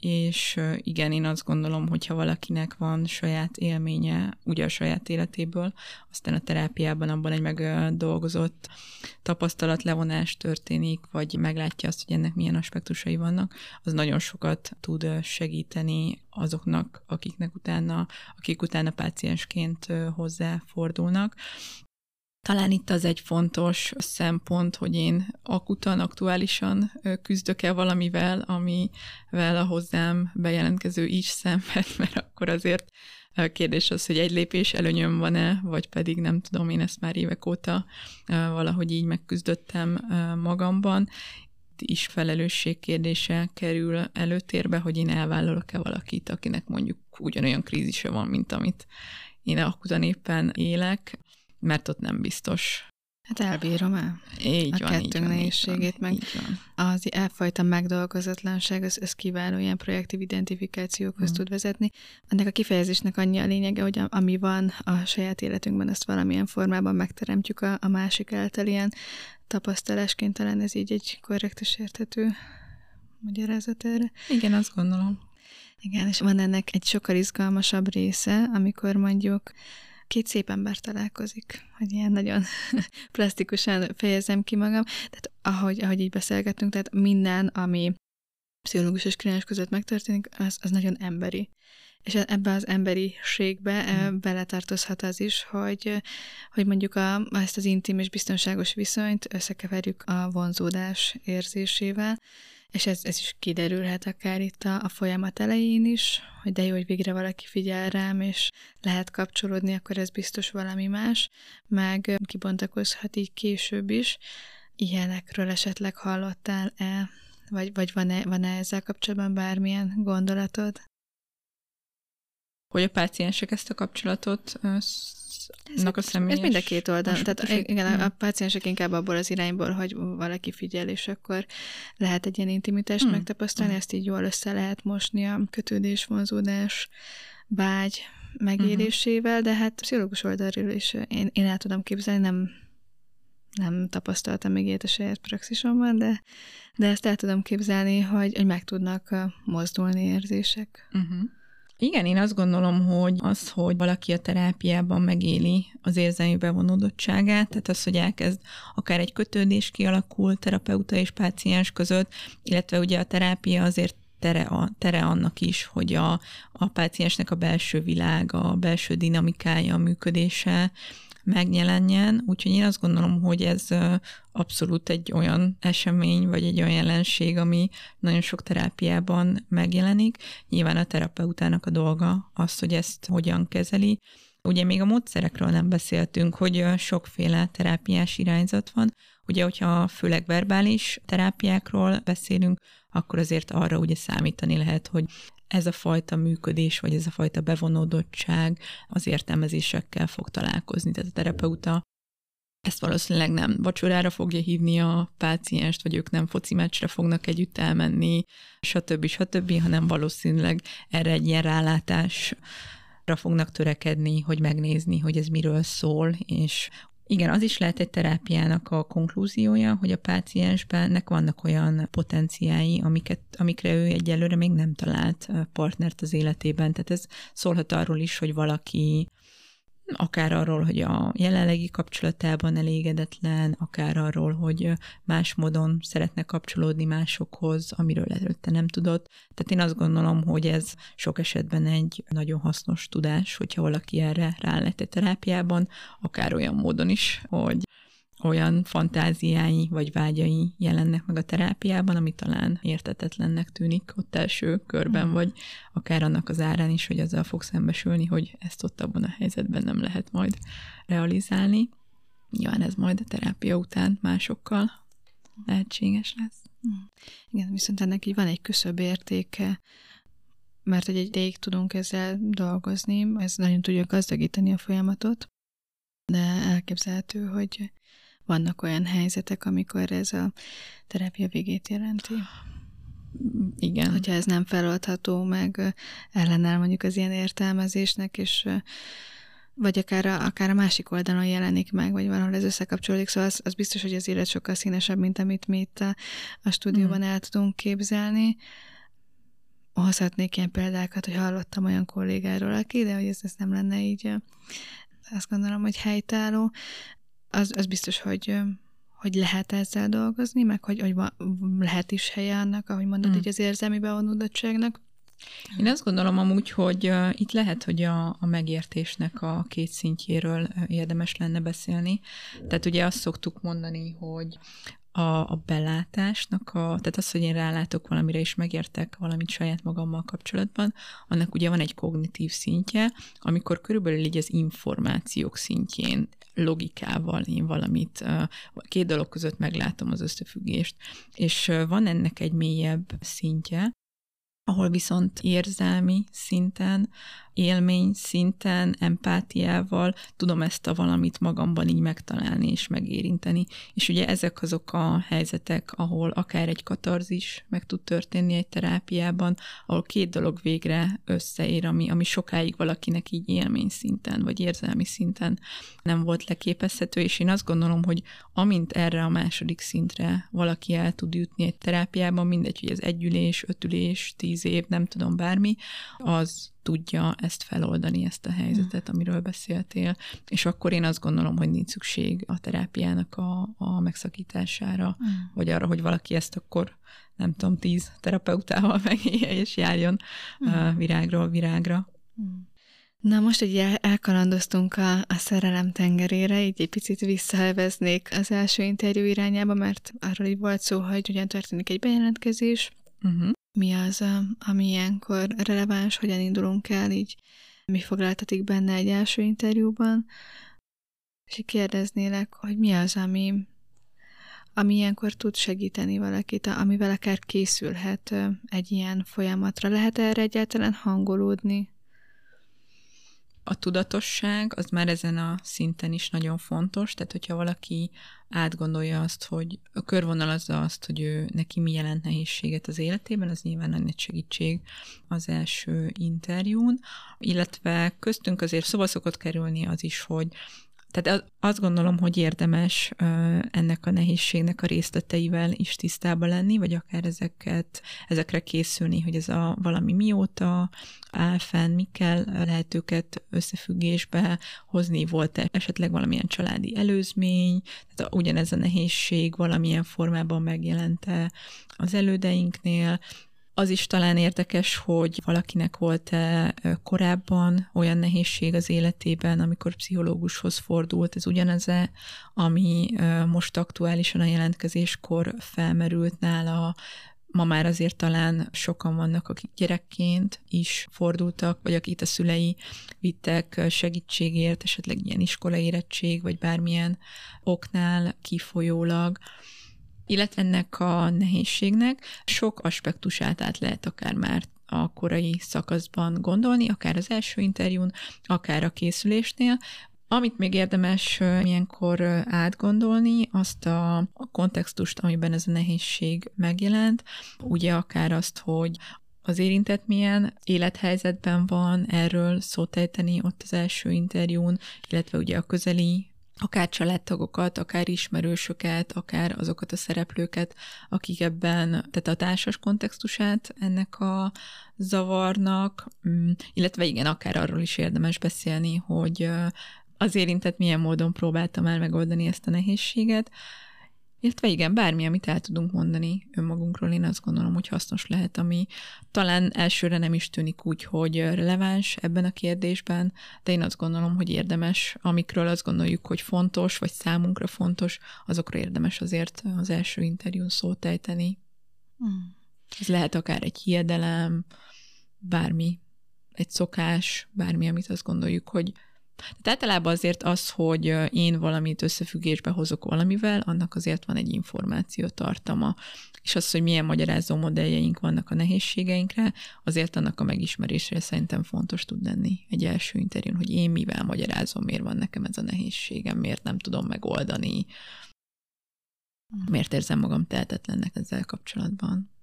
és igen, én azt gondolom, hogy ha valakinek van saját élménye, ugye a saját életéből, aztán a terápiában abban egy megdolgozott tapasztalatlevonás történik, vagy meglátja azt, hogy ennek milyen aspektusai vannak, az nagyon sokat tud segíteni azoknak, akiknek utána, akik utána páciensként hozzáfordulnak. Talán itt az egy fontos szempont, hogy én akutan, aktuálisan küzdök-e valamivel, amivel a hozzám bejelentkező is szenved, mert akkor azért a kérdés az, hogy egy lépés előnyöm van-e, vagy pedig nem tudom, én ezt már évek óta valahogy így megküzdöttem magamban. Is felelősség kérdése kerül előtérbe, hogy én elvállalok-e valakit, akinek mondjuk ugyanolyan krízise van, mint amit én akutan éppen élek mert ott nem biztos. Hát elbírom el. Így a van, kettőnk így van, nehézségét, így meg így van. az elfajta megdolgozatlanság, az, az kiváló ilyen projektív identifikációkhoz mm. tud vezetni. Ennek a kifejezésnek annyi a lényege, hogy ami van a saját életünkben, azt valamilyen formában megteremtjük a, a másik által ilyen tapasztalásként, talán ez így egy korrekt és érthető magyarázat erre. Igen, azt gondolom. Igen, és van ennek egy sokkal izgalmasabb része, amikor mondjuk két szép ember találkozik, hogy ilyen nagyon plastikusan fejezem ki magam. Tehát ahogy, ahogy így beszélgettünk, tehát minden, ami pszichológus és kliens között megtörténik, az, az nagyon emberi. És ebbe az emberiségbe mm. beletartozhat az is, hogy, hogy mondjuk a, ezt az intim és biztonságos viszonyt összekeverjük a vonzódás érzésével, és ez, ez is kiderülhet akár itt a, a folyamat elején is, hogy de jó, hogy végre valaki figyel rám, és lehet kapcsolódni, akkor ez biztos valami más, meg kibontakozhat így később is. Ilyenekről esetleg hallottál-e, vagy, vagy van-e, van-e ezzel kapcsolatban bármilyen gondolatod? Hogy a páciensek ezt a kapcsolatot ez, a személyes... Ez mind a két oldal. Tehát igen, a, a hmm. páciensek inkább abból az irányból, hogy valaki figyel, és akkor lehet egy ilyen intimitást hmm. megtapasztalni, hmm. ezt így jól össze lehet mosni a kötődés, vonzódás, vágy megélésével, de hát pszichológus oldalról is én, én el tudom képzelni, nem nem tapasztaltam még ilyet a saját praxisomban, de, de ezt el tudom képzelni, hogy, hogy meg tudnak mozdulni érzések. Uh-huh. Igen, én azt gondolom, hogy az, hogy valaki a terápiában megéli az érzelmi bevonódottságát, tehát az, hogy elkezd akár egy kötődés kialakul terapeuta és páciens között, illetve ugye a terápia azért tere, a, tere annak is, hogy a, a páciensnek a belső világ, a belső dinamikája, a működése megjelenjen, úgyhogy én azt gondolom, hogy ez abszolút egy olyan esemény, vagy egy olyan jelenség, ami nagyon sok terápiában megjelenik. Nyilván a terapeutának a dolga az, hogy ezt hogyan kezeli. Ugye még a módszerekről nem beszéltünk, hogy sokféle terápiás irányzat van. Ugye, hogyha főleg verbális terápiákról beszélünk, akkor azért arra ugye számítani lehet, hogy ez a fajta működés, vagy ez a fajta bevonódottság az értelmezésekkel fog találkozni. Tehát a terapeuta ezt valószínűleg nem vacsorára fogja hívni a pácienst, vagy ők nem foci meccsre fognak együtt elmenni, stb. stb., hanem valószínűleg erre egy ilyen rálátásra fognak törekedni, hogy megnézni, hogy ez miről szól, és igen, az is lehet egy terápiának a konklúziója, hogy a páciensbennek vannak olyan potenciái, amiket, amikre ő egyelőre még nem talált partnert az életében. Tehát ez szólhat arról is, hogy valaki akár arról, hogy a jelenlegi kapcsolatában elégedetlen, akár arról, hogy más módon szeretne kapcsolódni másokhoz, amiről előtte nem tudott. Tehát én azt gondolom, hogy ez sok esetben egy nagyon hasznos tudás, hogyha valaki erre rá lett terápiában, akár olyan módon is, hogy olyan fantáziái vagy vágyai jelennek meg a terápiában, ami talán értetetlennek tűnik ott első körben, mm. vagy akár annak az árán is, hogy azzal fog szembesülni, hogy ezt ott abban a helyzetben nem lehet majd realizálni. Nyilván ez majd a terápia után másokkal lehetséges lesz. Mm. Igen, viszont ennek így van egy küszöbb értéke, mert egy ideig tudunk ezzel dolgozni, ez nagyon tudja gazdagítani a folyamatot, de elképzelhető, hogy vannak olyan helyzetek, amikor ez a terápia végét jelenti. Igen. Hogyha ez nem feloldható, meg ellenáll mondjuk az ilyen értelmezésnek, és vagy akár a, akár a másik oldalon jelenik meg, vagy valahol ez összekapcsolódik, szóval az, az biztos, hogy az élet sokkal színesebb, mint amit mi itt a, a stúdióban mm. el tudunk képzelni. Hozhatnék ilyen példákat, hogy hallottam olyan kollégáról, aki, de hogy ez, ez nem lenne így, azt gondolom, hogy helytálló az, az biztos, hogy hogy lehet ezzel dolgozni, meg hogy, hogy lehet is helye annak, ahogy mondod, mm. így az érzelmi bevonódottságnak. Én azt gondolom amúgy, hogy itt lehet, hogy a, a megértésnek a két szintjéről érdemes lenne beszélni. Tehát ugye azt szoktuk mondani, hogy a, a belátásnak, a, tehát az, hogy én rálátok valamire és megértek valamit saját magammal kapcsolatban, annak ugye van egy kognitív szintje, amikor körülbelül így az információk szintjén logikával én valamit, két dolog között meglátom az összefüggést. És van ennek egy mélyebb szintje, ahol viszont érzelmi szinten élmény szinten, empátiával tudom ezt a valamit magamban így megtalálni és megérinteni. És ugye ezek azok a helyzetek, ahol akár egy katarzis meg tud történni egy terápiában, ahol két dolog végre összeér, ami, ami sokáig valakinek így élmény szinten, vagy érzelmi szinten nem volt leképezhető, és én azt gondolom, hogy amint erre a második szintre valaki el tud jutni egy terápiában, mindegy, hogy ez együlés, ötülés, tíz év, nem tudom bármi, az tudja ezt feloldani, ezt a helyzetet, amiről beszéltél, és akkor én azt gondolom, hogy nincs szükség a terápiának a, a megszakítására, mm. vagy arra, hogy valaki ezt akkor nem tudom, tíz terapeutával megélje, és járjon mm. uh, virágról virágra. Mm. Na most ugye elkalandoztunk a, a szerelem tengerére, így egy picit visszaelveznék az első interjú irányába, mert arról így volt szó, hogy ugyan történik egy bejelentkezés, uh-huh mi az, ami ilyenkor releváns, hogyan indulunk el, így mi foglaltatik benne egy első interjúban, és kérdeznélek, hogy mi az, ami, ami ilyenkor tud segíteni valakit, amivel akár készülhet egy ilyen folyamatra. Lehet erre egyáltalán hangolódni? A tudatosság az már ezen a szinten is nagyon fontos, tehát hogyha valaki átgondolja azt, hogy a körvonalazza azt, hogy ő neki mi jelent nehézséget az életében, az nyilván nagy segítség az első interjún, illetve köztünk azért szóba szokott kerülni az is, hogy tehát azt gondolom, hogy érdemes ennek a nehézségnek a részleteivel is tisztába lenni, vagy akár ezeket, ezekre készülni, hogy ez a valami mióta áll fenn, mikkel lehet őket összefüggésbe hozni, volt -e esetleg valamilyen családi előzmény, tehát ugyanez a nehézség valamilyen formában megjelente az elődeinknél, az is talán érdekes, hogy valakinek volt-e korábban olyan nehézség az életében, amikor pszichológushoz fordult, ez ugyanez-e, ami most aktuálisan a jelentkezéskor felmerült nála, ma már azért talán sokan vannak, akik gyerekként is fordultak, vagy akik a szülei vittek segítségért, esetleg ilyen iskolaérettség, vagy bármilyen oknál kifolyólag illetve ennek a nehézségnek sok aspektusát át lehet akár már a korai szakaszban gondolni, akár az első interjún, akár a készülésnél, Amit még érdemes ilyenkor átgondolni, azt a, a kontextust, amiben ez a nehézség megjelent, ugye akár azt, hogy az érintett milyen élethelyzetben van, erről szót ejteni ott az első interjún, illetve ugye a közeli akár családtagokat, akár ismerősöket, akár azokat a szereplőket, akik ebben, tehát a társas kontextusát ennek a zavarnak, mm, illetve igen, akár arról is érdemes beszélni, hogy az érintett milyen módon próbáltam el megoldani ezt a nehézséget, illetve igen, bármi, amit el tudunk mondani önmagunkról, én azt gondolom, hogy hasznos lehet, ami talán elsőre nem is tűnik úgy, hogy releváns ebben a kérdésben, de én azt gondolom, hogy érdemes, amikről azt gondoljuk, hogy fontos, vagy számunkra fontos, azokra érdemes azért az első interjún szót ejteni. Hmm. Ez lehet akár egy hiedelem, bármi, egy szokás, bármi, amit azt gondoljuk, hogy tehát általában azért az, hogy én valamit összefüggésbe hozok valamivel, annak azért van egy információ tartama. És az, hogy milyen magyarázó modelljeink vannak a nehézségeinkre, azért annak a megismerésre szerintem fontos tud lenni egy első interjún, hogy én mivel magyarázom, miért van nekem ez a nehézségem, miért nem tudom megoldani, miért érzem magam tehetetlennek ezzel kapcsolatban.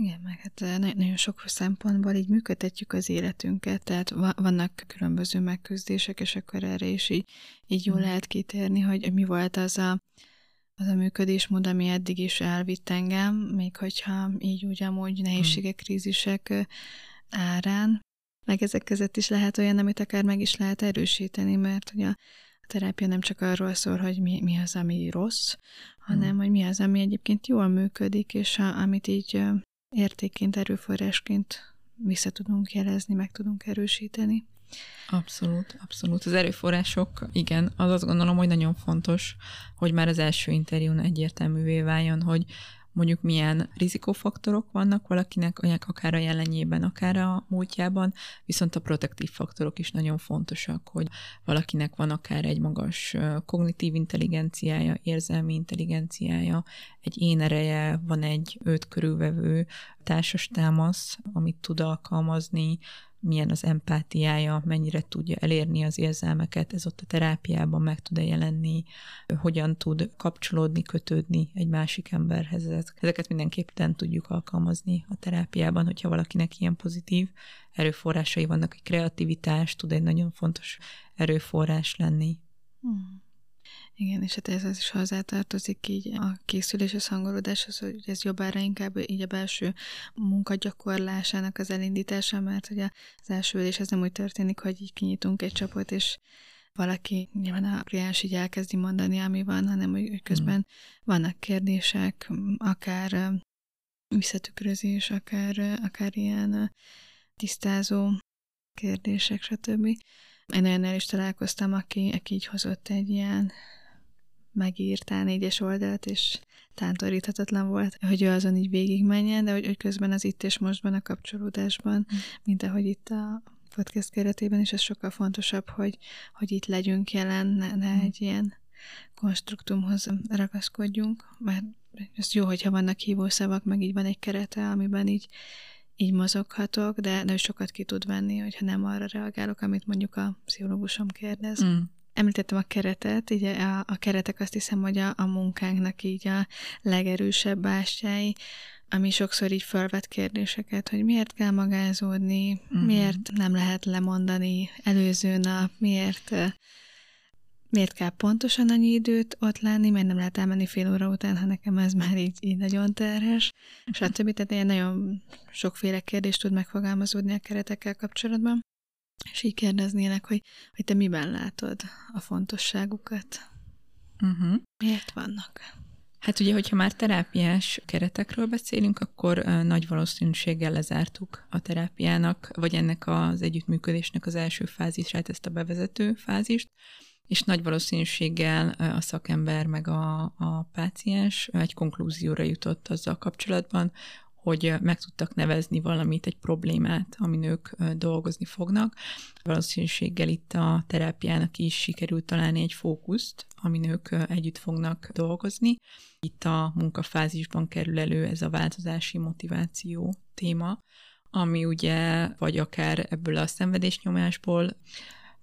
Igen, meg hát eh, nagyon sok szempontból így működtetjük az életünket, tehát vannak különböző megküzdések, és akkor erre is így, így jól mm. lehet kitérni, hogy mi volt az a, az a működésmód, ami eddig is elvitt engem, még hogyha így úgy amúgy nehézségek, mm. krízisek eh, árán, meg ezek között is lehet olyan, amit akár meg is lehet erősíteni, mert ugye a terápia nem csak arról szól, hogy mi, mi az, ami rossz, hanem mm. hogy mi az, ami egyébként jól működik, és a, amit így eh, értékként, erőforrásként vissza tudunk jelezni, meg tudunk erősíteni. Abszolút, abszolút. Az erőforrások, igen, az azt gondolom, hogy nagyon fontos, hogy már az első interjún egyértelművé váljon, hogy mondjuk milyen rizikófaktorok vannak valakinek, akár a jelenjében, akár a múltjában, viszont a protektív faktorok is nagyon fontosak, hogy valakinek van akár egy magas kognitív intelligenciája, érzelmi intelligenciája, egy én ereje, van egy őt körülvevő társas támasz, amit tud alkalmazni, milyen az empátiája, mennyire tudja elérni az érzelmeket, ez ott a terápiában meg tud-e jelenni, hogyan tud kapcsolódni, kötődni egy másik emberhez. Ezeket mindenképpen tudjuk alkalmazni a terápiában, hogyha valakinek ilyen pozitív erőforrásai vannak, hogy kreativitás tud egy nagyon fontos erőforrás lenni. Hmm. Igen, és hát ez az is hozzátartozik így a készülés, a hangolódáshoz, hogy ez jobbára inkább így a belső munkagyakorlásának az elindítása, mert ugye az első ülés ez nem úgy történik, hogy így kinyitunk egy csapot, és valaki nyilván a kliens így elkezdi mondani, ami van, hanem hogy közben mm. vannak kérdések, akár visszatükrözés, akár, akár ilyen tisztázó kérdések, stb. Én olyannál is találkoztam, aki, aki így hozott egy ilyen megírtál négyes oldalt, és tántoríthatatlan volt, hogy ő azon így végigmenjen, de hogy, hogy közben az itt és mostban a kapcsolódásban, mm. mint ahogy itt a podcast keretében is ez sokkal fontosabb, hogy, hogy itt legyünk jelen, ne, ne mm. egy ilyen konstruktumhoz ragaszkodjunk, mert ez jó, hogyha vannak hívószavak, meg így van egy kerete, amiben így, így mozoghatok, de, de sokat ki tud venni, hogyha nem arra reagálok, amit mondjuk a pszichológusom kérdez. Mm. Említettem a keretet, így a, a keretek azt hiszem, hogy a, a munkánknak így a legerősebb bástyái, ami sokszor így felvet kérdéseket, hogy miért kell magázódni, uh-huh. miért nem lehet lemondani előző nap, miért miért kell pontosan annyi időt ott lenni, mert nem lehet elmenni fél óra után, ha nekem ez már így, így nagyon terhes, stb. Tehát ilyen nagyon sokféle kérdést tud megfogalmazódni a keretekkel kapcsolatban. És így kérdeznének, hogy, hogy te miben látod a fontosságukat? Uh-huh. Miért vannak? Hát ugye, hogyha már terápiás keretekről beszélünk, akkor nagy valószínűséggel lezártuk a terápiának, vagy ennek az együttműködésnek az első fázisát, ezt a bevezető fázist, és nagy valószínűséggel a szakember meg a, a páciens egy konklúzióra jutott azzal kapcsolatban, hogy meg tudtak nevezni valamit, egy problémát, amin ők dolgozni fognak. Valószínűséggel itt a terápiának is sikerült találni egy fókuszt, amin ők együtt fognak dolgozni. Itt a munkafázisban kerül elő ez a változási motiváció téma, ami ugye, vagy akár ebből a szenvedésnyomásból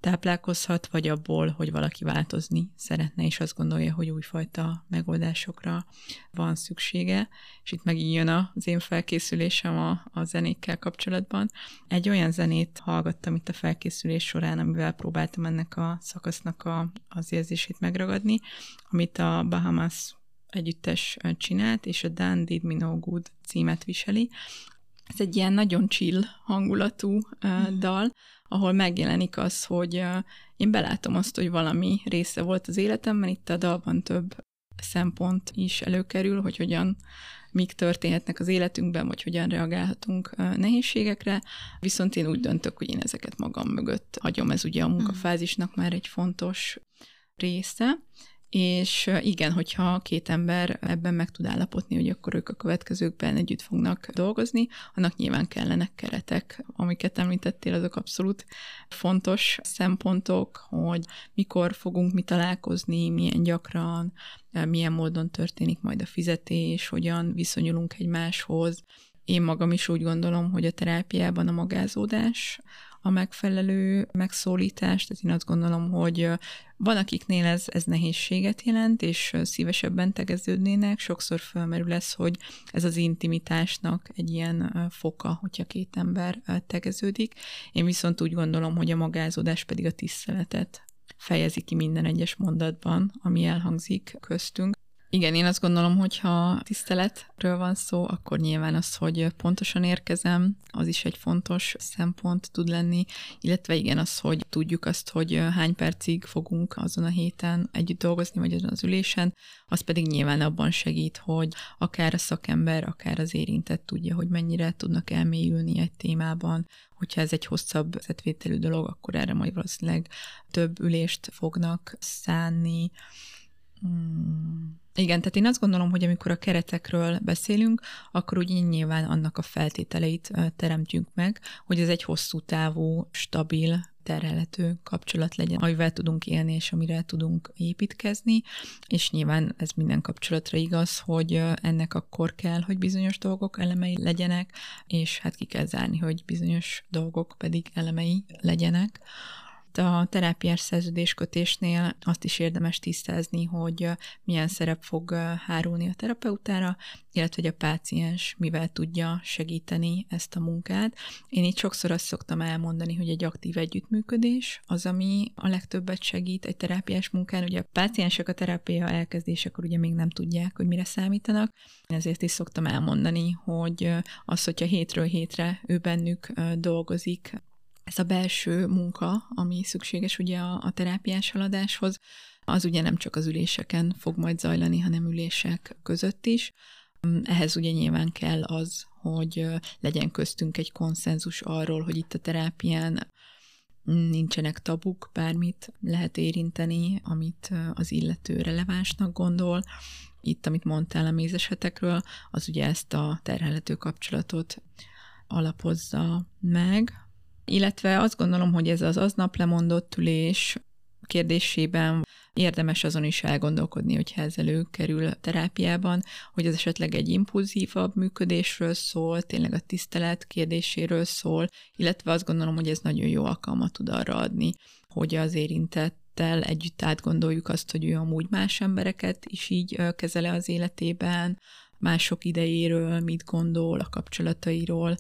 táplálkozhat, vagy abból, hogy valaki változni szeretne, és azt gondolja, hogy újfajta megoldásokra van szüksége. És itt megint jön az én felkészülésem a, a zenékkel kapcsolatban. Egy olyan zenét hallgattam itt a felkészülés során, amivel próbáltam ennek a szakasznak a, az érzését megragadni, amit a Bahamas együttes csinált, és a Dan Did Me No Good címet viseli. Ez egy ilyen nagyon chill hangulatú uh, dal, ahol megjelenik az, hogy én belátom azt, hogy valami része volt az életemben, itt a dalban több szempont is előkerül, hogy hogyan mik történhetnek az életünkben, vagy hogyan reagálhatunk nehézségekre, viszont én úgy döntök, hogy én ezeket magam mögött hagyom, ez ugye a munkafázisnak már egy fontos része, és igen, hogyha két ember ebben meg tud állapotni, hogy akkor ők a következőkben együtt fognak dolgozni, annak nyilván kellenek keretek, amiket említettél, azok abszolút fontos szempontok, hogy mikor fogunk mi találkozni, milyen gyakran, milyen módon történik majd a fizetés, hogyan viszonyulunk egymáshoz. Én magam is úgy gondolom, hogy a terápiában a magázódás a megfelelő megszólítást, tehát én azt gondolom, hogy van, akiknél ez, ez nehézséget jelent, és szívesebben tegeződnének, sokszor felmerül ez, hogy ez az intimitásnak egy ilyen foka, hogyha két ember tegeződik. Én viszont úgy gondolom, hogy a magázódás pedig a tiszteletet fejezi ki minden egyes mondatban, ami elhangzik köztünk. Igen, én azt gondolom, hogy ha tiszteletről van szó, akkor nyilván az, hogy pontosan érkezem, az is egy fontos szempont tud lenni, illetve igen, az, hogy tudjuk azt, hogy hány percig fogunk azon a héten együtt dolgozni, vagy azon az ülésen, az pedig nyilván abban segít, hogy akár a szakember, akár az érintett tudja, hogy mennyire tudnak elmélyülni egy témában, hogyha ez egy hosszabb szetvételű dolog, akkor erre majd valószínűleg több ülést fognak szánni. Hmm igen, tehát én azt gondolom, hogy amikor a keretekről beszélünk, akkor úgy nyilván annak a feltételeit teremtjük meg, hogy ez egy hosszú távú, stabil, terhelhető kapcsolat legyen, amivel tudunk élni, és amire tudunk építkezni, és nyilván ez minden kapcsolatra igaz, hogy ennek akkor kell, hogy bizonyos dolgok elemei legyenek, és hát ki kell zárni, hogy bizonyos dolgok pedig elemei legyenek a terápiás szerződéskötésnél azt is érdemes tisztázni, hogy milyen szerep fog hárulni a terapeutára, illetve hogy a páciens mivel tudja segíteni ezt a munkát. Én itt sokszor azt szoktam elmondani, hogy egy aktív együttműködés az, ami a legtöbbet segít egy terápiás munkán. Ugye a páciensek a terápia elkezdésekor ugye még nem tudják, hogy mire számítanak, ezért is szoktam elmondani, hogy az, hogyha hétről hétre ő bennük dolgozik, ez a belső munka, ami szükséges ugye a, a terápiás haladáshoz, az ugye nem csak az üléseken fog majd zajlani, hanem ülések között is. Ehhez ugye nyilván kell az, hogy legyen köztünk egy konszenzus arról, hogy itt a terápián nincsenek tabuk, bármit lehet érinteni, amit az illető relevánsnak gondol. Itt, amit mondtál a mézesetekről, az ugye ezt a terhelhető kapcsolatot alapozza meg, illetve azt gondolom, hogy ez az aznap lemondott ülés kérdésében érdemes azon is elgondolkodni, hogyha ez előkerül terápiában, hogy az esetleg egy impulzívabb működésről szól, tényleg a tisztelet kérdéséről szól, illetve azt gondolom, hogy ez nagyon jó alkalmat tud arra adni, hogy az érintett együtt átgondoljuk azt, hogy ő amúgy más embereket is így kezele az életében, mások idejéről mit gondol, a kapcsolatairól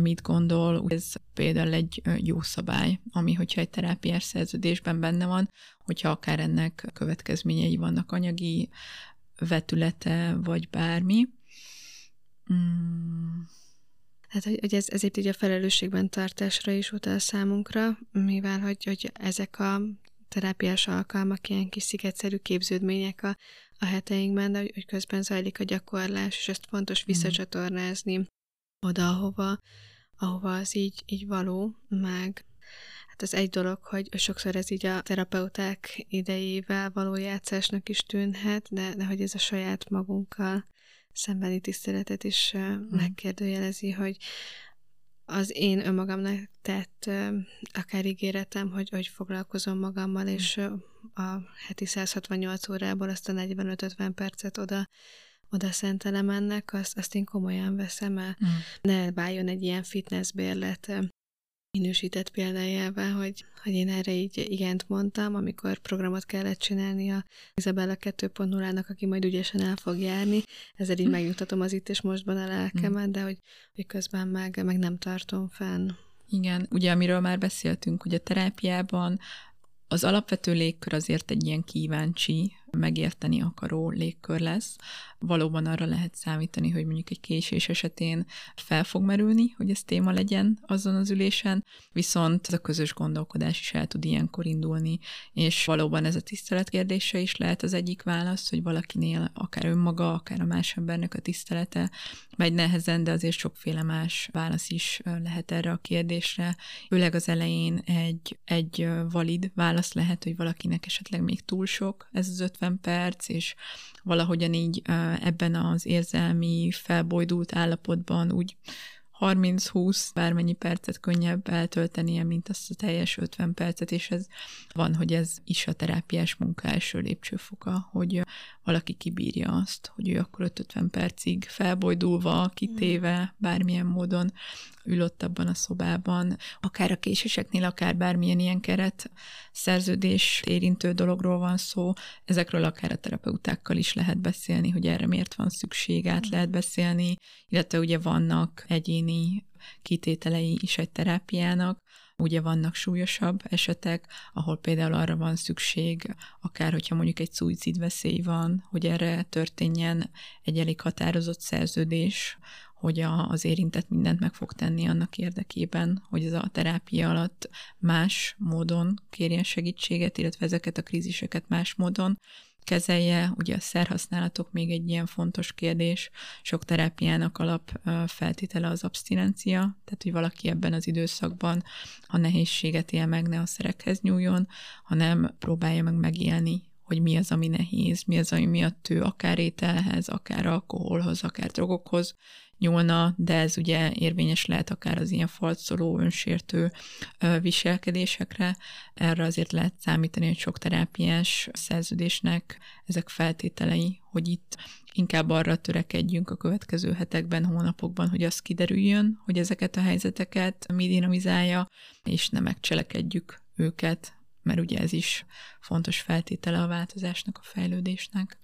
mit gondol. Ez például egy jó szabály, ami, hogyha egy terápiás szerződésben benne van, hogyha akár ennek következményei vannak anyagi vetülete, vagy bármi. Mm. Hát, hogy ez, ezért így a felelősségben tartásra is utal számunkra, mivel hogy, hogy ezek a terápiás alkalmak, ilyen kis szigetszerű képződmények a, a heteinkben, de hogy közben zajlik a gyakorlás, és ezt fontos mhm. visszacsatornázni oda, ahova, ahova az így, így való, meg hát az egy dolog, hogy sokszor ez így a terapeuták idejével való játszásnak is tűnhet, de, de hogy ez a saját magunkkal szembeni tiszteletet is mm. megkérdőjelezi, hogy az én önmagamnak tett akár ígéretem, hogy, hogy foglalkozom magammal, és a heti 168 órából azt a 45-50 percet oda oda szentelem ennek, azt, azt én komolyan veszem el. Mm. Ne váljon egy ilyen fitnessbérlet minősített példájával, hogy, hogy én erre így igent mondtam, amikor programot kellett csinálni a Isabella 2.0-nak, aki majd ügyesen el fog járni. Ezzel így hm. megnyugtatom az itt és mostban a lelkemet, de hogy, hogy közben meg, meg nem tartom fenn. Igen, ugye amiről már beszéltünk, hogy a terápiában az alapvető légkör azért egy ilyen kíváncsi, megérteni akaró légkör lesz. Valóban arra lehet számítani, hogy mondjuk egy késés esetén fel fog merülni, hogy ez téma legyen azon az ülésen, viszont ez a közös gondolkodás is el tud ilyenkor indulni, és valóban ez a tisztelet kérdése is lehet az egyik válasz, hogy valakinél akár önmaga, akár a más embernek a tisztelete megy nehezen, de azért sokféle más válasz is lehet erre a kérdésre. Főleg az elején egy, egy valid válasz lehet, hogy valakinek esetleg még túl sok ez az 50 perc, és valahogyan így ebben az érzelmi, felbojdult állapotban úgy 30-20 bármennyi percet könnyebb eltöltenie, mint azt a teljes 50 percet, és ez van, hogy ez is a terápiás munka első lépcsőfoka, hogy valaki kibírja azt, hogy ő akkor 50 percig felbojdulva, kitéve, bármilyen módon ül ott abban a szobában, akár a késéseknél, akár bármilyen ilyen keret szerződés érintő dologról van szó, ezekről akár a terapeutákkal is lehet beszélni, hogy erre miért van szükség, át mm. lehet beszélni, illetve ugye vannak egyéni kitételei is egy terápiának, Ugye vannak súlyosabb esetek, ahol például arra van szükség, akár hogyha mondjuk egy szuicid veszély van, hogy erre történjen egy elég határozott szerződés, hogy a, az érintett mindent meg fog tenni annak érdekében, hogy ez a terápia alatt más módon kérjen segítséget, illetve ezeket a kríziseket más módon kezelje. Ugye a szerhasználatok még egy ilyen fontos kérdés. Sok terápiának alap feltétele az abstinencia, tehát hogy valaki ebben az időszakban, ha nehézséget él meg, ne a szerekhez nyúljon, hanem próbálja meg megélni hogy mi az, ami nehéz, mi az, ami miatt ő akár ételhez, akár alkoholhoz, akár drogokhoz nyúlna, de ez ugye érvényes lehet akár az ilyen falszoló, önsértő viselkedésekre. Erre azért lehet számítani, hogy sok terápiás szerződésnek ezek feltételei, hogy itt inkább arra törekedjünk a következő hetekben, hónapokban, hogy az kiderüljön, hogy ezeket a helyzeteket mi dinamizálja, és nem megcselekedjük őket, mert ugye ez is fontos feltétele a változásnak, a fejlődésnek.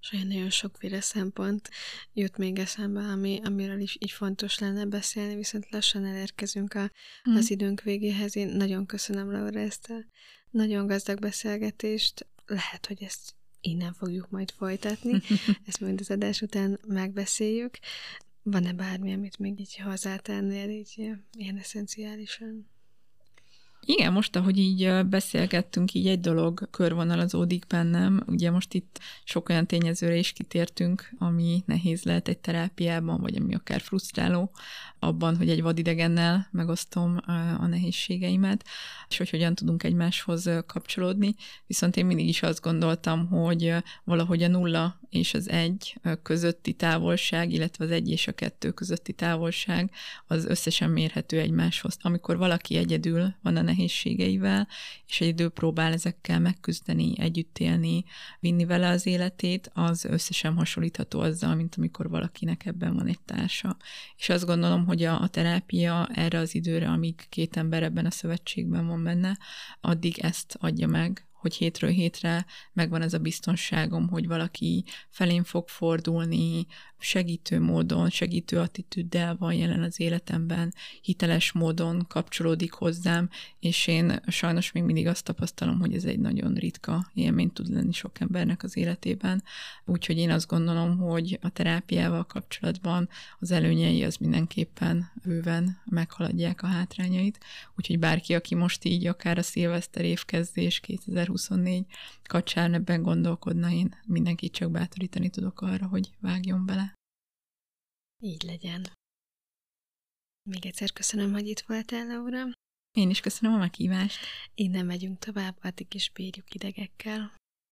És olyan nagyon sokféle szempont jut még eszembe, ami, amiről is így fontos lenne beszélni, viszont lassan elérkezünk a, hmm. az időnk végéhez. Én nagyon köszönöm, Laura, ezt a nagyon gazdag beszélgetést. Lehet, hogy ezt innen fogjuk majd folytatni, ezt majd az adás után megbeszéljük. Van-e bármi, amit még így hozzátennél, így ilyen eszenciálisan? Igen, most, ahogy így beszélgettünk, így egy dolog körvonalazódik bennem. Ugye most itt sok olyan tényezőre is kitértünk, ami nehéz lehet egy terápiában, vagy ami akár frusztráló, abban, hogy egy vadidegennel megosztom a nehézségeimet, és hogy hogyan tudunk egymáshoz kapcsolódni. Viszont én mindig is azt gondoltam, hogy valahogy a nulla és az egy közötti távolság, illetve az egy és a kettő közötti távolság az összesen mérhető egymáshoz. Amikor valaki egyedül van a nehézségeivel, és egyedül próbál ezekkel megküzdeni, együtt élni, vinni vele az életét, az összesen hasonlítható azzal, mint amikor valakinek ebben van egy társa. És azt gondolom, hogy a, terápia erre az időre, amíg két ember ebben a szövetségben van benne, addig ezt adja meg, hogy hétről hétre megvan ez a biztonságom, hogy valaki felén fog fordulni, segítő módon, segítő attitűddel van jelen az életemben, hiteles módon kapcsolódik hozzám, és én sajnos még mindig azt tapasztalom, hogy ez egy nagyon ritka élmény tud lenni sok embernek az életében. Úgyhogy én azt gondolom, hogy a terápiával kapcsolatban az előnyei az mindenképpen bőven meghaladják a hátrányait. Úgyhogy bárki, aki most így akár a szilveszter évkezdés 2024 kacsán ebben gondolkodna, én mindenkit csak bátorítani tudok arra, hogy vágjon bele. Így legyen. Még egyszer köszönöm, hogy itt voltál, Laura. Én is köszönöm a meghívást. Innen megyünk tovább, addig is bírjuk idegekkel.